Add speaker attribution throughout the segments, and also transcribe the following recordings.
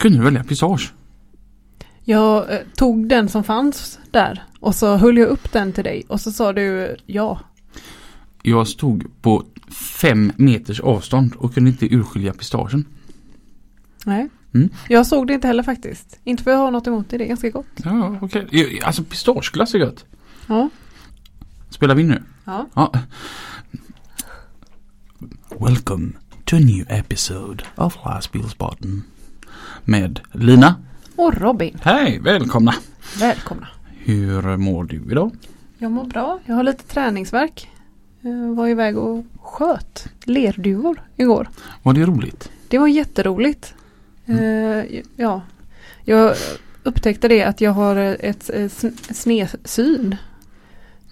Speaker 1: Kunde du välja pisage.
Speaker 2: Jag eh, tog den som fanns där och så höll jag upp den till dig och så sa du ja.
Speaker 1: Jag stod på fem meters avstånd och kunde inte urskilja pistagen.
Speaker 2: Nej.
Speaker 1: Mm.
Speaker 2: Jag såg det inte heller faktiskt. Inte för att jag har något emot det, det är ganska gott.
Speaker 1: Ja, okej. Alltså pistageglass är gött.
Speaker 2: Ja.
Speaker 1: Spelar vi in nu?
Speaker 2: Ja.
Speaker 1: Ja. Welcome to a new episode of Lastbilspodden. Med Lina.
Speaker 2: Och Robin,
Speaker 1: Hej, välkomna.
Speaker 2: välkomna.
Speaker 1: Hur mår du idag?
Speaker 2: Jag mår bra. Jag har lite träningsverk. Jag var iväg och sköt lerduvor igår.
Speaker 1: Var det roligt?
Speaker 2: Det var jätteroligt. Eh, ja, jag upptäckte det att jag har ett eh, sn- snedsyn.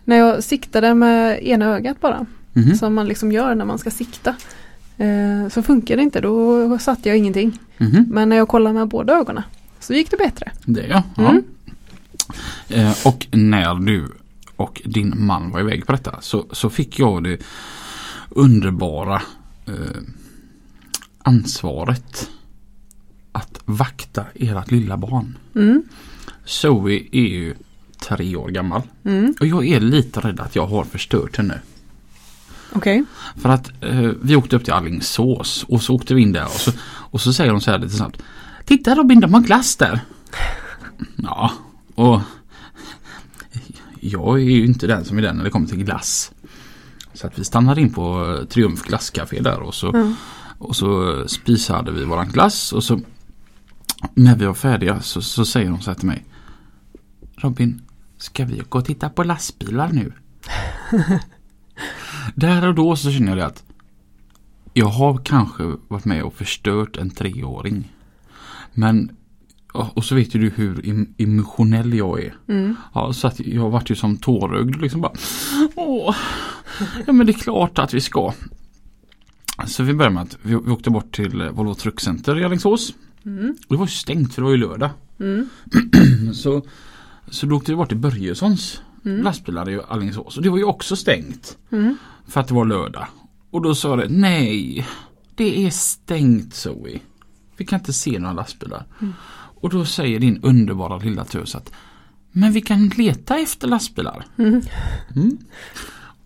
Speaker 2: När jag siktade med ena ögat bara,
Speaker 1: Mhm.
Speaker 2: som man liksom gör när man ska sikta. Eh, så funkar det inte, då satte jag ingenting.
Speaker 1: Mhm.
Speaker 2: Men när jag kollade med båda ögonen så gick det bättre.
Speaker 1: Det ja. ja.
Speaker 2: Mm.
Speaker 1: Eh, och när du och din man var iväg på detta så, så fick jag det underbara eh, ansvaret att vakta ert lilla barn.
Speaker 2: Mm.
Speaker 1: Zoe är ju tre år gammal
Speaker 2: Mm.
Speaker 1: och jag är lite rädd att jag har förstört henne.
Speaker 2: Okej.
Speaker 1: För att eh, vi åkte upp till Allingsås och så åkte vi in där och så, och så säger de så här lite snabbt. Titta Robin, de har glass där. Ja, och jag är ju inte den som är den när det kommer till glass. Så att vi stannade in på eh, Triumf glasscafé där och så,
Speaker 2: Mm.
Speaker 1: och så spisade vi våran glass och så när vi var färdiga så, så säger de så här till mig. Robin, ska vi gå och titta på lastbilar nu? Där och då så känner jag det att jag har kanske varit med och förstört en treåring. Men och så vet ju du hur em- emotionell jag är.
Speaker 2: Mm.
Speaker 1: Ja, så att jag varit ju som tårögd liksom bara Åh, ja men det är klart att vi ska. Så vi började med att vi, vi åkte bort till eh, Volvo Truck Center i Alingsås.
Speaker 2: Mm.
Speaker 1: Det var ju stängt för det var ju lördag.
Speaker 2: Mm.
Speaker 1: Så, så då åkte vi bort till Börjessons
Speaker 2: Mm.
Speaker 1: lastbilar i Alingsås. Och det var ju också stängt.
Speaker 2: Mm.
Speaker 1: För att det var lördag. Och då sa det nej, det är stängt Zoe. Vi kan inte se några lastbilar.
Speaker 2: Mm.
Speaker 1: Och då säger din underbara lilla tös att men vi kan leta efter lastbilar.
Speaker 2: Mm.
Speaker 1: Mm.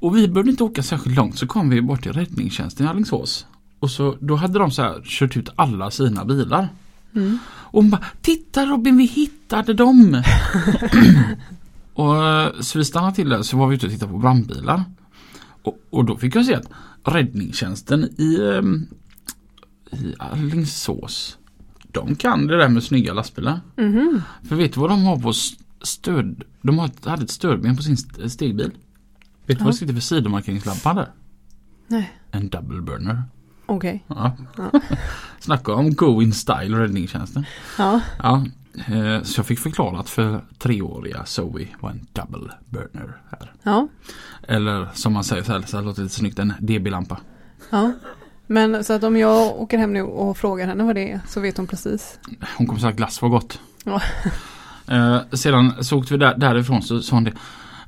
Speaker 1: Och vi behövde inte åka särskilt långt så kom vi bort till räddningstjänsten i Alingsås. Och så, då hade de så här kört ut alla sina bilar.
Speaker 2: Mm.
Speaker 1: Och hon bara Titta Robin vi hittade dem! och eh, så vi stannade till där så var vi ute och tittade på brandbilar. Och, och då fick jag se att räddningstjänsten i, ehm, i Alingsås De kan det där med snygga lastbilar.
Speaker 2: Mhm.
Speaker 1: För vet du vad de har på stöd? De hade ett stödben på sin st- stegbil. Vet du
Speaker 2: Ja.
Speaker 1: vad det sitter för sidomarkeringslampa där?
Speaker 2: Nej,
Speaker 1: En double burner.
Speaker 2: okej.
Speaker 1: Ja.
Speaker 2: Ja.
Speaker 1: Snacka om go in style räddningstjänsten.
Speaker 2: Ja.
Speaker 1: Ja, så jag fick förklarat för treåriga Zoe vad en double burner är.
Speaker 2: Ja.
Speaker 1: Eller som man säger så här, så här låter lite snyggt, en DB-lampa.
Speaker 2: Ja. Men så att om jag åker hem nu och frågar henne vad det är så vet hon precis.
Speaker 1: Hon kommer säga att glass var gott.
Speaker 2: Ja.
Speaker 1: Eh, sedan så åkte vi där, därifrån så sa hon det.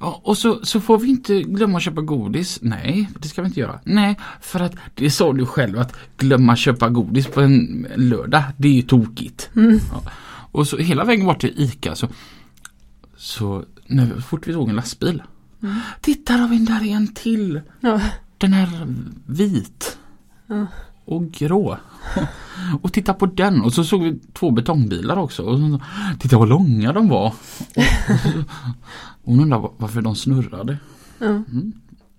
Speaker 1: Ja, och så, så får vi inte glömma att köpa godis. Nej, det ska vi inte göra. Nej, för att det sa du själv att glömma köpa godis på en en lördag, det är ju tokigt.
Speaker 2: Mm.
Speaker 1: Ja. Och så hela vägen bort till ICA så, så när, fort vi såg en lastbil.
Speaker 2: Mm.
Speaker 1: Titta Robin, där är en till.
Speaker 2: Ja.
Speaker 1: Den är vit.
Speaker 2: Ja.
Speaker 1: Och grå. Och titta på den. Och så såg vi två betongbilar också. Och så, titta vad långa de var. Och, hon undrar var- varför de snurrade.
Speaker 2: Ja.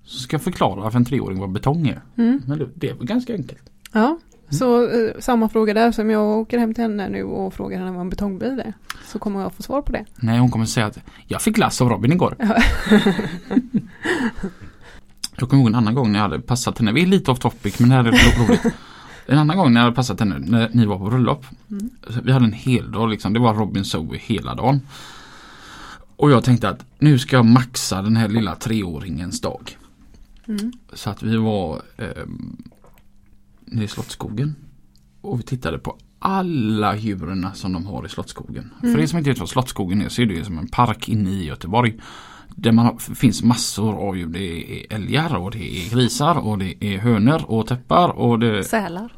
Speaker 1: Så ska jag förklara varför en treåring var betong är.
Speaker 2: Mm.
Speaker 1: Men det, det var ganska enkelt.
Speaker 2: ja. Så eh, samma fråga där som jag åker hem till henne nu och frågar henne vad en betongbil är. Så kommer jag få svar på det.
Speaker 1: Nej, hon kommer säga att jag fick glass av Robin igår.
Speaker 2: Ja.
Speaker 1: Jag kommer ihåg en annan gång när jag hade passat henne. Vi är lite off topic men det här är ro- roligt. En annan gång när jag hade passat henne när ni var på bröllop.
Speaker 2: Mm.
Speaker 1: Vi hade en hel dag liksom. Det var Robin Zoe hela dagen. Och jag tänkte att nu ska jag maxa den här lilla treåringens dag.
Speaker 2: Mm.
Speaker 1: Så att vi var eh, nere i Slottsskogen. Och vi tittade på alla djuren som de har i Slottsskogen. För er som inte vet vad Slottsskogen är så är det som en park inne i Göteborg. Där man har, finns massor av djur. Det är älgar och det är grisar och det är hönor och täppar och det
Speaker 2: Sälar.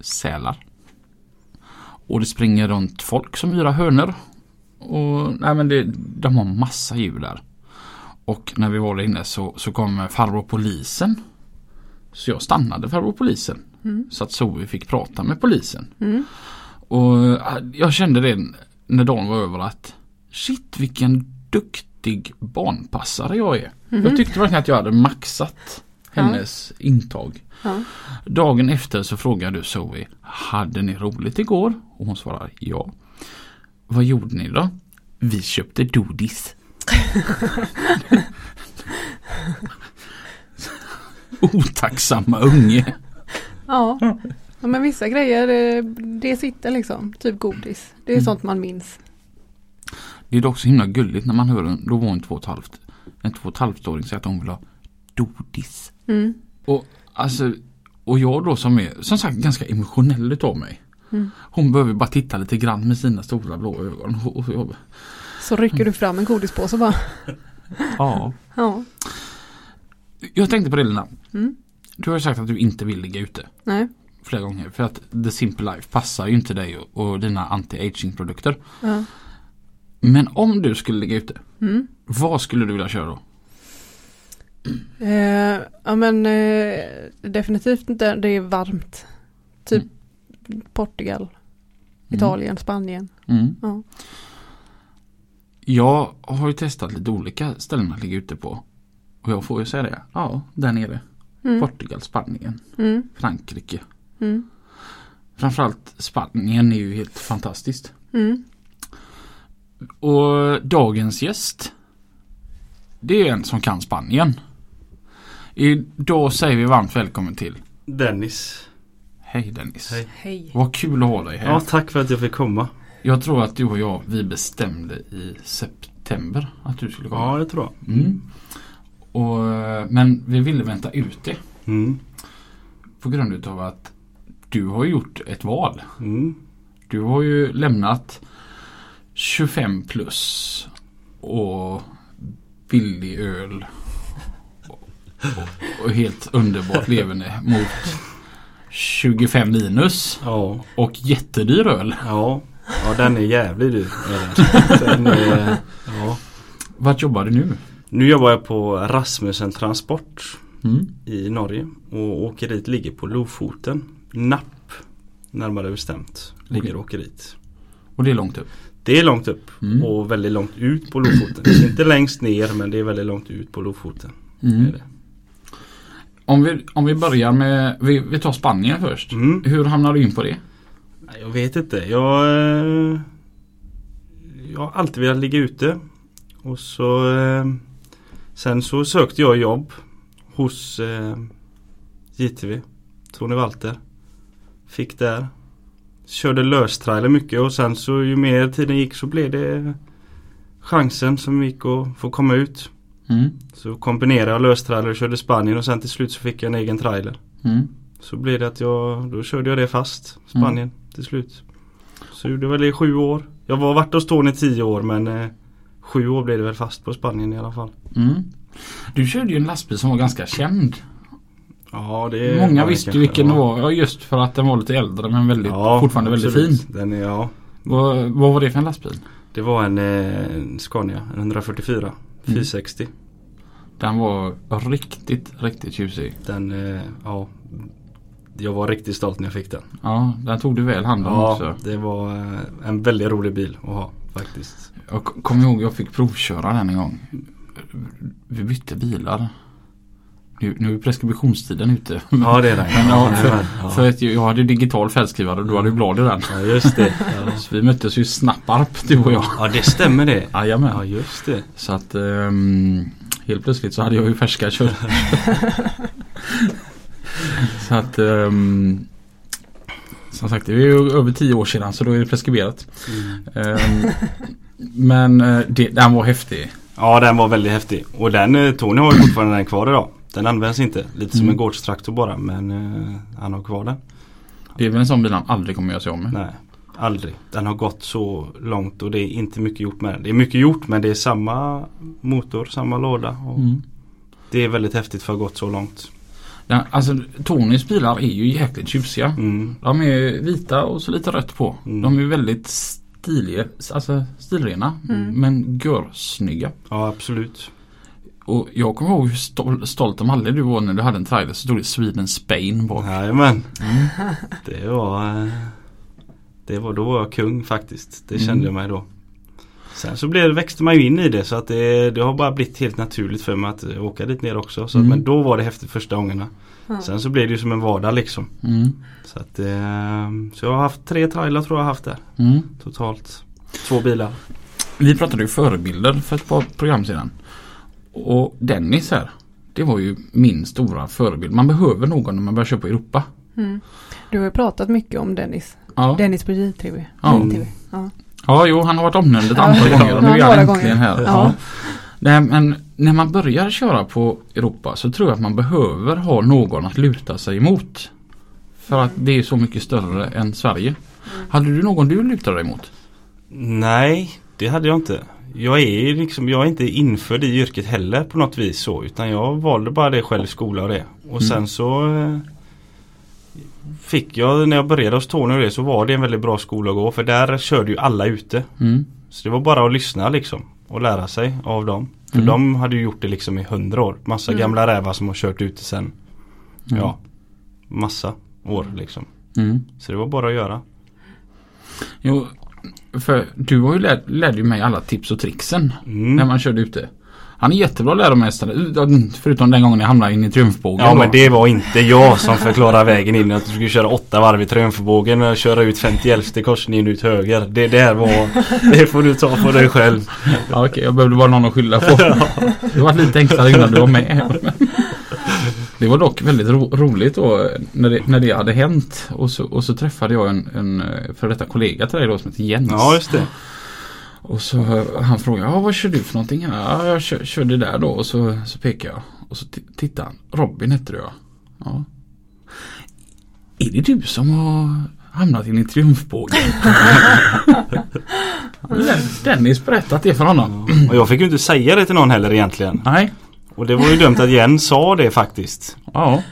Speaker 1: sälar. Och det springer runt folk som yrar hönor. Och nej men det, de har massa djur där. Och när vi var där inne så, så kom farbror polisen. Så jag stannade farbror polisen.
Speaker 2: Mm.
Speaker 1: Så att Zoe fick prata med polisen.
Speaker 2: Mm.
Speaker 1: Och äh, jag kände det när dagen var över att shit vilken duktig barnpassare jag är. Jag tyckte verkligen att jag hade maxat hennes intag.
Speaker 2: Ja.
Speaker 1: Dagen efter så frågade du Zoe, hade ni roligt igår? Och hon svarar ja. Vad gjorde ni då? Vi köpte dodis. Otacksamma unge.
Speaker 2: Ja. ja, men vissa grejer det, det sitter liksom. Typ godis. Det är
Speaker 1: Mm.
Speaker 2: sånt man minns.
Speaker 1: Det är dock så himla gulligt när man hör en, då var hon två och ett halvt, en två och ett halvt åring säga att hon vill ha dodis.
Speaker 2: Mm.
Speaker 1: Och alltså, och jag då som är som sagt ganska emotionell utav mig.
Speaker 2: Mm.
Speaker 1: Hon behöver bara titta lite grann med sina stora blå ögon. Och, och, och,
Speaker 2: Så rycker du fram en godispåse bara.
Speaker 1: ja.
Speaker 2: Ja.
Speaker 1: Jag tänkte på det Lina.
Speaker 2: Mm.
Speaker 1: Du har ju sagt att du inte vill ligga ute
Speaker 2: Nej.
Speaker 1: flera gånger. För att The Simple Life passar ju inte dig och, och dina anti-aging produkter.
Speaker 2: Ja.
Speaker 1: Men om du skulle ligga ute,
Speaker 2: Mm.
Speaker 1: vad skulle du vilja köra då?
Speaker 2: Eh, ja men eh, definitivt inte det är varmt. Typ Portugal, Italien, Spanien.
Speaker 1: Mm.
Speaker 2: Ja.
Speaker 1: Jag har ju testat lite olika ställen att ligga ute på. Och jag får ju säga det. Ja, där nere.
Speaker 2: Mm.
Speaker 1: Portugal, Spanien,
Speaker 2: Mm.
Speaker 1: Frankrike.
Speaker 2: Mm.
Speaker 1: Framförallt Spanien är ju helt fantastiskt.
Speaker 2: Mm.
Speaker 1: Och dagens gäst. Det är en som kan Spanien. Idag säger vi varmt välkommen till.
Speaker 3: Dennis.
Speaker 1: Hej Dennis.
Speaker 3: Hej.
Speaker 2: Hej.
Speaker 1: Vad kul att ha dig här.
Speaker 3: Ja, tack för att jag fick komma.
Speaker 1: Jag tror att du och jag vi bestämde i september att du skulle komma.
Speaker 3: Ja, det tror jag.
Speaker 1: Mm. Och, men vi ville vänta ut det.
Speaker 3: Mm.
Speaker 1: På grund utav att du har gjort ett val.
Speaker 3: Mm.
Speaker 1: Du har ju lämnat 25 plus och billig öl och, helt underbart leverne mot 25 minus
Speaker 3: Ja,
Speaker 1: och jättedyr öl.
Speaker 3: ja. Ja, den är jävlig du. är Den. Den är, ja.
Speaker 1: Vart jobbar du nu?
Speaker 3: Nu jobbar jag på Rasmussen Transport
Speaker 1: Mm.
Speaker 3: i Norge och åkeriet ligger på Lofoten. Napp närmare bestämt ligger åkeriet.
Speaker 1: Och det är långt upp.
Speaker 3: Det är långt upp
Speaker 1: Mm.
Speaker 3: och väldigt långt ut på Lofoten. Inte längst ner men det är väldigt långt ut på Lofoten.
Speaker 1: Mm. Om, vi, om vi börjar med, vi, vi tar Spanien först.
Speaker 3: Mm.
Speaker 1: Hur hamnar du in på det?
Speaker 3: Jag vet inte. Jag, eh, jag har alltid velat ligga ute. Och så eh, Sen så sökte jag jobb hos eh, JTV. Tony Walter. Fick där. Körde löstrailer mycket och sen så ju mer tiden gick så blev det chansen som gick att få komma ut.
Speaker 1: Mm.
Speaker 3: Så kombinerade jag löstrailer och körde Spanien och sen till slut så fick jag en egen trailer.
Speaker 1: Mm.
Speaker 3: Så blev det att jag, då körde jag det fast, Spanien till slut. Så gjorde jag väl det i sju år. Jag var varit hos Tony i tio år men eh, sju år blev det väl fast på Spanien i alla fall.
Speaker 1: Mm. Du körde ju en lastbil som var ganska känd.
Speaker 3: Ja det
Speaker 1: Många visste
Speaker 3: kanske,
Speaker 1: vilken det var. Ja, just för att den var lite äldre men väldigt,
Speaker 3: Ja,
Speaker 1: fortfarande väldigt
Speaker 3: absolut.
Speaker 1: fin.
Speaker 3: Den är, ja,
Speaker 1: Vad, vad var det för en lastbil?
Speaker 3: det var en, eh, en Scania, en 144.
Speaker 1: Mm.
Speaker 3: 460.
Speaker 1: Den var riktigt, riktigt tjusig.
Speaker 3: Den, eh, ja. Jag var riktigt stolt när jag fick den.
Speaker 1: Ja, den tog du väl hand om
Speaker 3: Ja,
Speaker 1: också.
Speaker 3: det var eh, en väldigt rolig bil att ha faktiskt.
Speaker 1: Jag kommer ihåg jag fick provköra den en gång. Vi bytte bilar. Nu, nu är preskriptionstiden ute.
Speaker 3: Ja det är den.
Speaker 1: Men ja, för,
Speaker 3: ja.
Speaker 1: för att jag hade digital färgskrivare och du hade blad i den.
Speaker 3: ja just det. Ja.
Speaker 1: Så vi möttes ju snapparp du och jag.
Speaker 3: ja det stämmer det.
Speaker 1: Jajamän.
Speaker 3: Ja just det.
Speaker 1: Så att ehm, Helt plötsligt så hade jag ju färska kör. så att um, som sagt det är ju över tio år sedan så då är det preskriberat.
Speaker 3: Mm.
Speaker 1: Um, men eh, det, den var häftig.
Speaker 3: Ja den var väldigt häftig. Och den eh, Tony har ju fortfarande den kvar idag. Den används inte. Lite som
Speaker 1: Mm.
Speaker 3: en gårdstraktor bara men eh, han har kvar den.
Speaker 1: Det är väl en sån bil han aldrig kommer göra sig av med.
Speaker 3: Nej, aldrig. Den har gått så långt och det är inte mycket gjort med den. Det är mycket gjort men det är samma motor, samma låda. Och
Speaker 1: Mm.
Speaker 3: Det är väldigt häftigt för att ha gått så långt.
Speaker 1: Den, alltså Tonys bilar är ju jäkligt tjusiga.
Speaker 3: Mm.
Speaker 1: De är vita och så lite rött på.
Speaker 3: Mm.
Speaker 1: De är väldigt stiliga, alltså stilrena.
Speaker 2: Mm.
Speaker 1: Men görsnygga.
Speaker 3: Ja absolut.
Speaker 1: Och jag kommer ihåg hur stol, stolt de aldrig du var när du hade en trailer så stod det Sweden Spain bak.
Speaker 3: Jajamän.
Speaker 1: Mm.
Speaker 3: Det var eh, Det var då var jag kung faktiskt. Det
Speaker 1: Mm.
Speaker 3: kände jag mig då. Sen så blev, växte man ju in i det så att det, det har bara blivit helt naturligt för mig att åka dit ner också. Så att,
Speaker 1: Mm.
Speaker 3: Men då var det häftigt första gångerna.
Speaker 2: Ja.
Speaker 3: Sen så blev det ju som en vardag liksom.
Speaker 1: Mm.
Speaker 3: Så, att, eh, så jag har haft tre trailrar tror jag har haft där
Speaker 1: Mm.
Speaker 3: totalt. Två bilar.
Speaker 1: Vi pratade ju förebilder för ett par program sedan. Och Dennis här. Det var ju min stora förebild. Man behöver någon när man börjar köra på Europa.
Speaker 2: Mm. Du har ju pratat mycket om Dennis.
Speaker 1: Ja,
Speaker 2: Dennis på JTV.
Speaker 1: Ja.
Speaker 2: JTV. Ja.
Speaker 1: Ja jo han har varit omnämnd ett
Speaker 2: Ja.
Speaker 1: antal gånger och nu är han äntligen här.
Speaker 2: Ja.
Speaker 1: Ja. Nej, men när man börjar köra på Europa så tror jag att man behöver ha någon att luta sig emot. För att det är så mycket större än Sverige. Hade du någon du lutade dig mot?
Speaker 3: Nej, det hade jag inte. Jag är liksom, jag är inte infödd i yrket heller på något vis så utan jag valde bara det själv skola och det. Och
Speaker 1: Mm.
Speaker 3: sen så eh, Fick jag, när jag började hos Tony och det så var det en väldigt bra skola att gå för där körde ju alla ute.
Speaker 1: Mm.
Speaker 3: Så det var bara att lyssna liksom och lära sig av dem. För
Speaker 1: Mm.
Speaker 3: de hade ju gjort det liksom i hundra år. Massa
Speaker 2: Mm.
Speaker 3: gamla rävar som har kört ute sen.
Speaker 1: Mm.
Speaker 3: Ja, massa år liksom.
Speaker 1: Mm.
Speaker 3: Så det var bara att göra.
Speaker 1: Jo, för du har ju lärt, lärde ju mig alla tips och tricksen
Speaker 3: Mm.
Speaker 1: när man körde ute. Han är jättebra läromästare. Förutom den gången jag hamnade in i triumfbågen.
Speaker 3: Ja
Speaker 1: då.
Speaker 3: men det var inte jag som förklarade vägen in att du skulle köra åtta varv i triumfbågen och köra ut 51 korsningen ut höger. Det där var Det får du ta på dig själv.
Speaker 1: Ja, okej, jag behövde bara någon att skylla på. Det var lite enklare innan du var med. Det var dock väldigt ro roligt då när det, när det hade hänt. Och så, och så träffade jag en, en eh, för detta kollega till dig då som heter Jens.
Speaker 3: Ja just det.
Speaker 1: Och så han frågade, ja vad kör du för någonting? Ja, jag kör, körde där då och så, så pekade jag. Och så t- tittade han, Robin hette du ja. ja. Är det du som har hamnat in i triumfbågen? Dennis berättat det för honom.
Speaker 3: Och jag fick ju inte säga det till någon heller egentligen.
Speaker 1: Nej.
Speaker 3: Och det var ju dumt att Jens sa det faktiskt.
Speaker 1: Ja.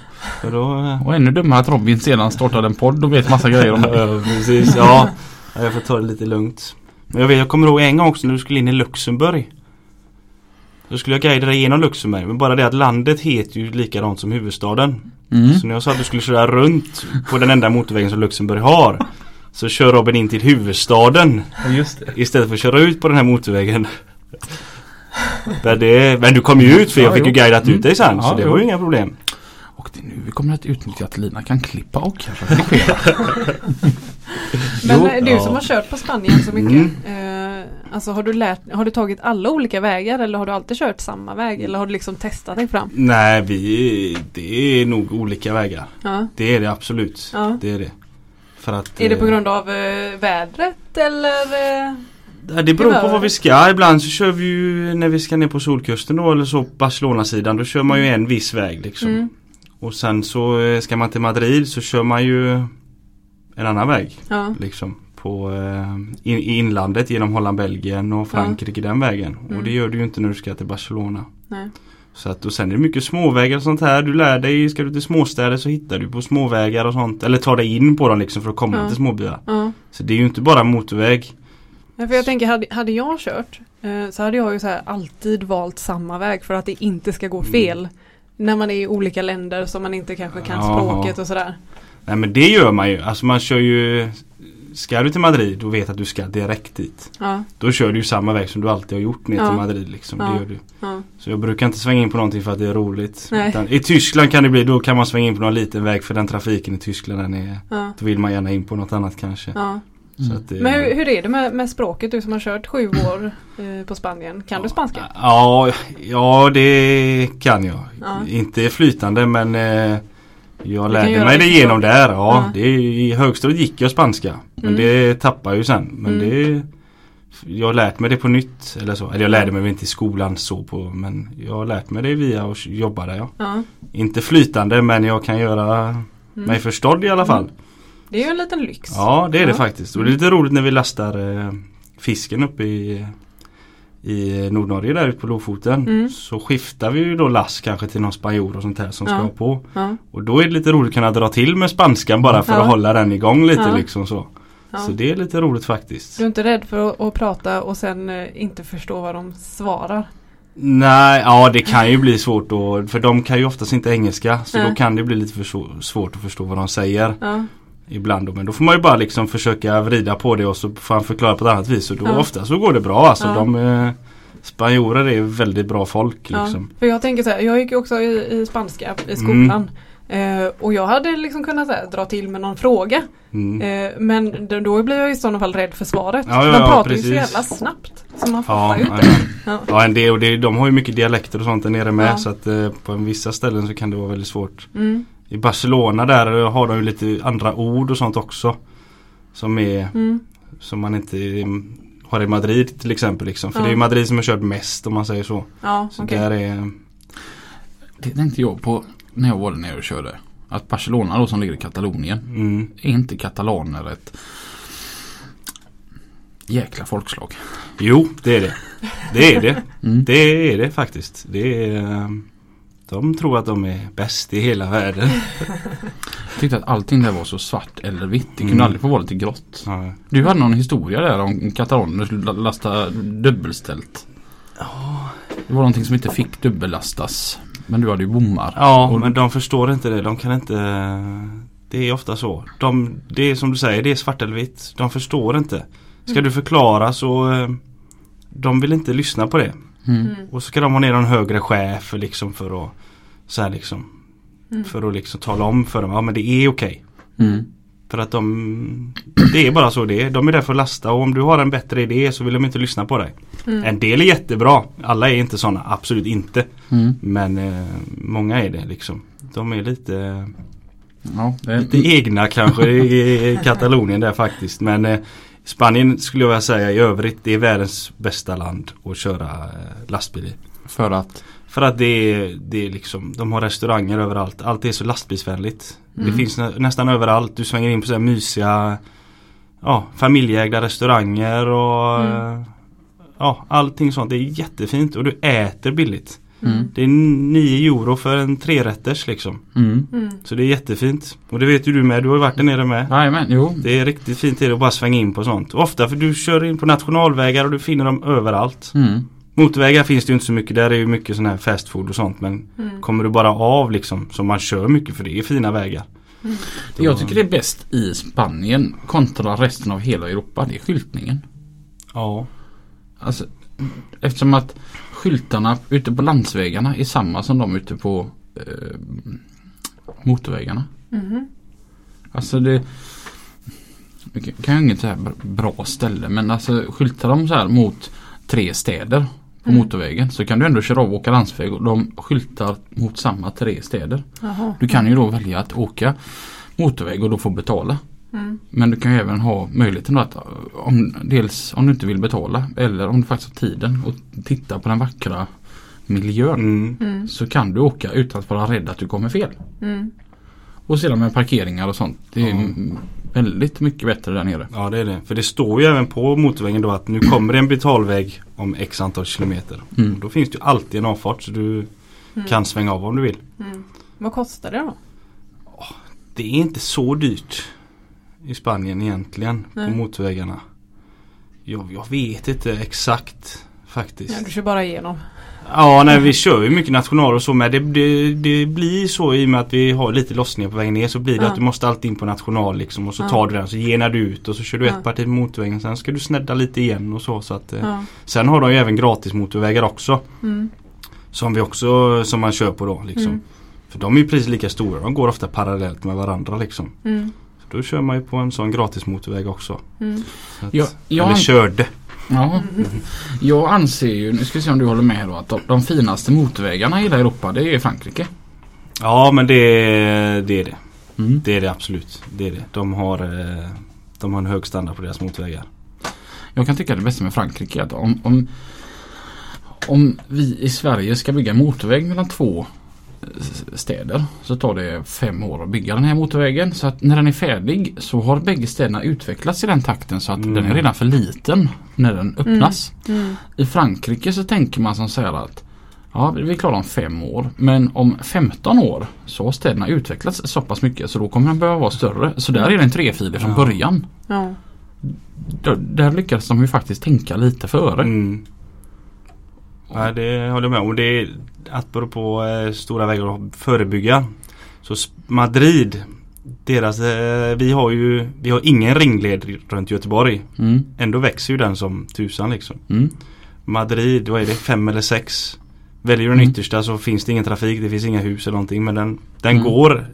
Speaker 3: Då eh,
Speaker 1: Och ännu dummare att Robin sedan startade en podd och vet massa grejer om det.
Speaker 3: Ja precis, ja. Ja, Jag får ta det lite lugnt. Men jag, vet, jag kommer ihåg en gång också när du skulle in i Luxemburg. Då skulle jag guida dig igenom Luxemburg. Men bara det att landet heter ju likadant som huvudstaden.
Speaker 1: Mm.
Speaker 3: Så när jag sa att du skulle köra runt på den enda motorvägen som Luxemburg har. Så kör Robin in till huvudstaden.
Speaker 1: Just det.
Speaker 3: Istället för att köra ut på den här motorvägen. Men, det, men du kom ju ut för jag
Speaker 1: Ja,
Speaker 3: fick ju guidat ut dig sen.
Speaker 1: Mm.
Speaker 3: Så
Speaker 1: Ja,
Speaker 3: det
Speaker 1: jo.
Speaker 3: var ju inga problem.
Speaker 1: Och det är nu vi kommer att utnyttja att Lina kan klippa och redigera.
Speaker 2: Men
Speaker 1: Jo,
Speaker 2: du
Speaker 3: ja.
Speaker 2: som har kört på Spanien så mycket.
Speaker 3: Mm.
Speaker 2: Eh, alltså har du, lärt, har du tagit alla olika vägar eller har du alltid kört samma väg? Eller har du liksom testat dig fram?
Speaker 3: Nej, vi, det är nog olika vägar.
Speaker 2: Ja.
Speaker 3: Det är det absolut.
Speaker 2: Ja.
Speaker 3: Det är det. För att,
Speaker 2: Är det på
Speaker 3: eh,
Speaker 2: grund av eh, vädret eller? Eh,
Speaker 3: Det beror på vad vi ska. Ibland så kör vi ju när vi ska ner på Solkusten då eller så Barcelona-sidan. Då kör man ju en viss väg liksom.
Speaker 2: mm,
Speaker 3: Och sen så eh, ska man till Madrid så kör man ju en annan väg.
Speaker 2: ja.
Speaker 3: Liksom på eh, in, i inlandet genom Holland, Belgien och Frankrike den vägen.
Speaker 2: Mm.
Speaker 3: Och det gör du ju inte när du ska till Barcelona.
Speaker 2: Nej.
Speaker 3: Så att, och sen är det mycket småvägar och sånt här. Du lär dig, ska du till småstäder så hittar du på småvägar och sånt. Eller tar dig in på dem liksom för att komma
Speaker 2: Ja.
Speaker 3: till småbyar.
Speaker 2: Ja.
Speaker 3: Så det är ju inte bara motorväg.
Speaker 2: Ja, för jag tänker, hade, hade jag kört eh, så hade jag ju så här alltid valt samma väg för att det inte ska gå fel. När man är i olika länder som man inte kanske kan språket och sådär.
Speaker 3: Nej men det gör man ju. Alltså man kör ju Ska du till Madrid och vet att du ska direkt dit.
Speaker 2: Ja,
Speaker 3: Då kör du ju samma väg som du alltid har gjort ner
Speaker 2: Ja.
Speaker 3: till Madrid liksom.
Speaker 2: Ja.
Speaker 3: Det gör du.
Speaker 2: ja,
Speaker 3: Så jag brukar inte svänga in på någonting för att det är roligt. Utan, I Tyskland kan det bli, då kan man svänga in på någon liten väg för den trafiken i Tyskland den är
Speaker 2: ja,
Speaker 3: Då vill man gärna in på något annat kanske.
Speaker 2: ja.
Speaker 3: Så att det,
Speaker 2: Men hur, hur är det med, med språket? Du som har kört sju år eh, på Spanien. Kan du spanska?
Speaker 3: Ja, ja det kan jag.
Speaker 2: Ja.
Speaker 3: Inte flytande men eh, jag lärde mig det genom
Speaker 2: så.
Speaker 3: där. Ja,
Speaker 2: Ja.
Speaker 3: Det, I högstadiet gick jag spanska. Men
Speaker 2: Mm.
Speaker 3: det tappade jag ju sen. Men
Speaker 2: Mm.
Speaker 3: det Jag har lärt mig det på nytt. Eller så. Eller jag lärde mig inte i skolan så på men jag har lärt mig det via att jobba där ja.
Speaker 2: Ja.
Speaker 3: Inte flytande men jag kan göra
Speaker 2: Mm.
Speaker 3: mig förstådd i alla fall.
Speaker 2: Det är ju en liten lyx.
Speaker 3: Ja det är det faktiskt. Och det är lite roligt när vi lastar eh, fisken uppe i i Nordnorge där ute på Lofoten.
Speaker 2: Mm.
Speaker 3: Så skiftar vi ju då last kanske till någon spanjor och sånt här som
Speaker 2: Ja.
Speaker 3: ska på.
Speaker 2: Ja.
Speaker 3: Och då är det lite roligt att kunna dra till med spanskan bara för
Speaker 2: Ja.
Speaker 3: att hålla den igång lite liksom så. Så det är lite roligt faktiskt.
Speaker 2: Du är inte rädd för att, att prata och sen eh, inte förstå vad de svarar?
Speaker 3: Nej, ja det kan ju bli svårt då. För de kan ju oftast inte engelska. Så
Speaker 2: Nej.
Speaker 3: då kan det bli lite för svårt att förstå vad de säger.
Speaker 2: Ja.
Speaker 3: Ibland. Men då får man ju bara liksom försöka vrida på det och så får han förklara på ett annat vis. Och då
Speaker 2: Ja.
Speaker 3: ofta så går det bra alltså.
Speaker 2: Ja.
Speaker 3: De eh, Spanjorer är väldigt bra folk
Speaker 2: Ja,
Speaker 3: liksom.
Speaker 2: för jag tänker så här, jag gick också i, i spanska i skolan. Eh, och jag hade liksom kunnat här, dra till med någon fråga.
Speaker 3: Mm.
Speaker 2: Eh, men då, blir jag i sådana fall rädd för svaret.
Speaker 3: Ja, ja,
Speaker 2: De
Speaker 3: ja,
Speaker 2: pratar ju så
Speaker 3: precis.
Speaker 2: jävla snabbt. Så man
Speaker 3: Ja,
Speaker 2: fattar ju
Speaker 3: ja,
Speaker 2: inte.
Speaker 3: ja.
Speaker 2: Ja.
Speaker 3: ja en del, och det, de har ju mycket dialekter och sånt där nere med
Speaker 2: Ja.
Speaker 3: så att eh, på vissa ställen så kan det vara väldigt svårt.
Speaker 2: Mm,
Speaker 3: I Barcelona där har de ju lite andra ord och sånt också. Som är
Speaker 2: mm,
Speaker 3: som man inte mm, har i Madrid till exempel. Liksom. För
Speaker 2: Ja.
Speaker 3: det är ju Madrid som har kört mest om man säger så.
Speaker 2: ja,
Speaker 3: Så
Speaker 2: okej.
Speaker 3: där är
Speaker 1: Det tänkte jag på när jag var där nere och körde. Att Barcelona då som ligger i Katalonien.
Speaker 3: mm,
Speaker 1: Är inte katalaner ett jäkla folkslag?
Speaker 3: Jo det är det. Det är det.
Speaker 1: Mm.
Speaker 3: Det är det faktiskt. Det är, eh, de tror att de är bäst i hela världen.
Speaker 1: Jag tyckte att allting där var så svart eller vitt. Det kunde
Speaker 3: Mm.
Speaker 1: aldrig få vara lite grått.
Speaker 3: Ja.
Speaker 1: Du hade någon historia där om katalaner du skulle la- lasta dubbelställt. Det var någonting som inte fick dubbellastas. Men du hade ju bommar.
Speaker 3: Ja,
Speaker 1: Och-
Speaker 3: men de förstår inte det. De kan inte Det är ofta så. De, det är som du säger, det är svart eller vitt. De förstår inte. Ska
Speaker 2: Mm.
Speaker 3: du förklara så eh, De vill inte lyssna på det.
Speaker 1: Mm.
Speaker 2: Mm,
Speaker 3: Och så ska de ha ner någon högre chef liksom för att Så här liksom
Speaker 2: mm.
Speaker 3: För att liksom tala om för dem, ja men det är okej.
Speaker 1: Mm.
Speaker 3: För att de Det är bara så det är. De är där för att lasta och om du har en bättre idé så vill de inte lyssna på dig.
Speaker 2: Mm.
Speaker 3: En del är jättebra. Alla är inte sådana, absolut inte.
Speaker 1: Mm.
Speaker 3: Men eh, många är det liksom. De är lite
Speaker 1: Ja, det
Speaker 3: Lite egna kanske i Katalonien där faktiskt. Men eh, Spanien skulle jag vilja säga i övrigt det är världens bästa land att köra eh, lastbil i.
Speaker 1: för att
Speaker 3: För att det är, det är liksom, de har restauranger överallt. Allt är så lastbilsvänligt. Det
Speaker 2: Mm.
Speaker 3: finns nä, nästan överallt. Du svänger in på så här mysiga ja, familjeägda restauranger och
Speaker 2: Mm.
Speaker 3: eh, ja, allting sånt. Det är jättefint och du äter billigt.
Speaker 1: Mm.
Speaker 3: Det är 9 euro för en trerätters liksom.
Speaker 1: mm.
Speaker 2: Mm.
Speaker 3: Så det är jättefint. Och det vet ju du med. Du har ju varit där nere med.
Speaker 1: Jajamän, jo.
Speaker 3: Det är riktigt fint att bara svänga in på sånt. Ofta för du kör in på nationalvägar och du finner dem överallt.
Speaker 1: Mm.
Speaker 3: Motorvägar finns det ju inte så mycket. Där är ju mycket sån här fast food och sånt. Men
Speaker 2: Mm.
Speaker 3: kommer du bara av liksom som man kör mycket för det är fina vägar.
Speaker 2: Mm.
Speaker 1: Jag tycker det är bäst i Spanien kontra resten av hela Europa. Det är skyltningen.
Speaker 3: Ja.
Speaker 1: Alltså, eftersom att skyltarna ute på landsvägarna är samma som de ute på eh, motorvägarna.
Speaker 2: Mhm.
Speaker 1: Alltså det kan- ju inget så här br- bra ställe men alltså skyltar de så här mot tre städer på
Speaker 2: Mm.
Speaker 1: motorvägen så kan du ändå köra av och åka landsväg och de skyltar mot samma tre städer.
Speaker 2: Jaha.
Speaker 1: Du kan ju då välja att åka motorväg och då få betala.
Speaker 2: Mm.
Speaker 1: Men du kan ju även ha möjligheten att om, dels om du inte vill betala eller om du faktiskt har tiden och titta på den vackra miljön.
Speaker 3: Mm.
Speaker 2: Mm.
Speaker 1: Så kan du åka utan att vara rädd att du kommer fel.
Speaker 2: Mm.
Speaker 1: Och sedan med parkeringar och sånt. Det är
Speaker 3: Ja.
Speaker 1: väldigt mycket bättre där nere.
Speaker 3: Ja det är det. För det står ju även på motorvägen då att nu kommer det en betalväg om x antal kilometer.
Speaker 1: Mm.
Speaker 3: Då finns det ju alltid en avfart så du
Speaker 2: Mm.
Speaker 3: kan svänga av om du vill.
Speaker 2: Mm. Vad kostar det då?
Speaker 3: Det är inte så dyrt i Spanien egentligen
Speaker 2: Nej.
Speaker 3: på motorvägarna. Jag, jag vet inte exakt faktiskt.
Speaker 2: Ja, du kör bara igenom.
Speaker 3: Ja, nej vi kör ju mycket national och så med. Det, det, det blir så i och med att vi har lite lossningar på vägen ner så blir det
Speaker 2: Ja.
Speaker 3: att du måste alltid in på national liksom och så
Speaker 2: Ja.
Speaker 3: tar du den så genar du ut och så kör du
Speaker 2: Ja.
Speaker 3: ett parti på motorvägen. Sen ska du snedda lite igen och så. så att, eh. Sen har de ju även gratis motorvägar också.
Speaker 2: Mm.
Speaker 3: Som vi också som man kör på då liksom.
Speaker 2: Mm.
Speaker 3: För de är ju precis lika stora. De går ofta parallellt med varandra liksom.
Speaker 2: Mm.
Speaker 3: Då kör man ju på en sån gratis motorväg också.
Speaker 2: Mm.
Speaker 3: Att,
Speaker 1: Ja, jag,
Speaker 3: Eller körde.
Speaker 1: ja, jag anser ju, nu ska vi se om du håller med då, att de, de finaste motorvägarna i hela Europa det är Frankrike.
Speaker 3: Ja men det, det är det.
Speaker 1: Mm.
Speaker 3: Det är det absolut. Det är det. De har, eh, de har en hög standard på deras motorvägar.
Speaker 1: Jag kan tycka det bästa med Frankrike är att om, om, om vi i Sverige ska bygga motorväg mellan två städer så tar det fem år att bygga den här motorvägen. Så att när den är färdig så har bägge städerna utvecklats i den takten så att
Speaker 3: Mm.
Speaker 1: den är redan för liten när den öppnas.
Speaker 2: Mm.
Speaker 1: I Frankrike så tänker man som så här att Ja, vi klarar om fem år. Men om 15 år så har städerna utvecklats så pass mycket så då kommer den behöva vara större. Så där är den trefilig från
Speaker 3: Ja.
Speaker 1: början.
Speaker 2: Ja.
Speaker 1: Där, där lyckades de ju faktiskt tänka lite före.
Speaker 3: Mm. Ja, det håller jag med om. Det är att bero på eh, stora vägar att förebygga. Så Madrid, deras, eh, vi har ju vi har ingen ringled runt Göteborg.
Speaker 1: Mm,
Speaker 3: Ändå växer ju den som tusan liksom.
Speaker 1: mm,
Speaker 3: Madrid, vad är det? Fem eller sex? Väljer du den
Speaker 1: Mm.
Speaker 3: yttersta så finns det ingen trafik, det finns inga hus eller någonting. Men den, den
Speaker 1: Mm.
Speaker 3: går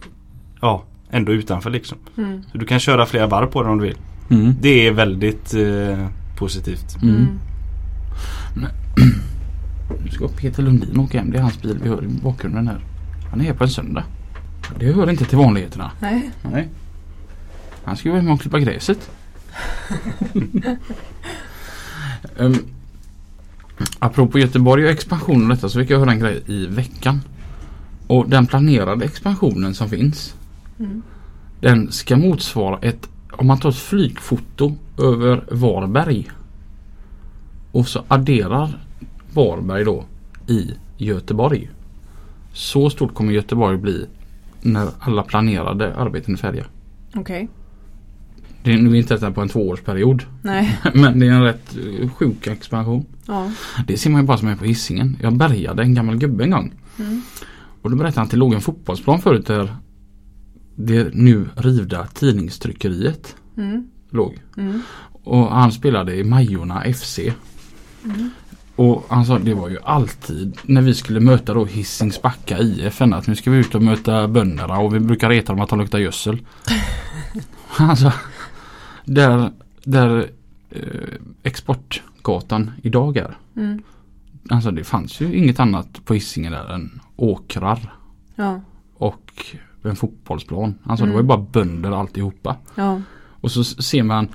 Speaker 3: ja, ändå utanför liksom.
Speaker 2: Mm.
Speaker 3: Så du kan köra flera varv på den om du vill.
Speaker 1: mm,
Speaker 3: Det är väldigt eh, positivt.
Speaker 1: Nu ska Peter Lundin åka hem. Det är hans bil vi hör i bakgrunden här. Han är här på en söndag. Det hör inte till vanligheterna.
Speaker 2: Nej.
Speaker 1: Nej. Han ska ju vara hemma och klippa gräset. um, apropå Göteborg och expansion och detta så fick jag höra en grej i veckan. Och den planerade expansionen som finns.
Speaker 2: Mm.
Speaker 1: Den ska motsvara ett, om man tar ett flygfoto över Varberg. Och så adderar Varberg då i Göteborg. Så stort kommer Göteborg bli när alla planerade arbeten är färdiga.
Speaker 2: Okej.
Speaker 1: Det är nu inte detta på en tvåårsperiod.
Speaker 2: Nej.
Speaker 1: Men det är en rätt eh, sjuk expansion.
Speaker 2: Ja.
Speaker 1: Det ser man ju bara som är på Hisingen. Jag bärgade en gammal gubbe en gång.
Speaker 2: Mm.
Speaker 1: Och då berättade han att det låg en fotbollsplan förut där det nu rivda tidningstryckeriet
Speaker 2: Mm.
Speaker 1: låg.
Speaker 2: Mm.
Speaker 1: Och han spelade i Majorna FC.
Speaker 2: Mm.
Speaker 1: Och han sa det var ju alltid när vi skulle möta då Hisings Backa IF att nu ska vi ut och möta bönderna och vi brukar reta dem att de luktar gödsel. alltså där, där eh, Exportgatan idag är.
Speaker 2: Mm.
Speaker 1: Alltså det fanns ju inget annat på Hisingen där än åkrar
Speaker 2: Ja.
Speaker 1: och en fotbollsplan. Alltså det
Speaker 2: Mm.
Speaker 1: var ju bara bönder alltihopa.
Speaker 2: Ja.
Speaker 1: Och så ser man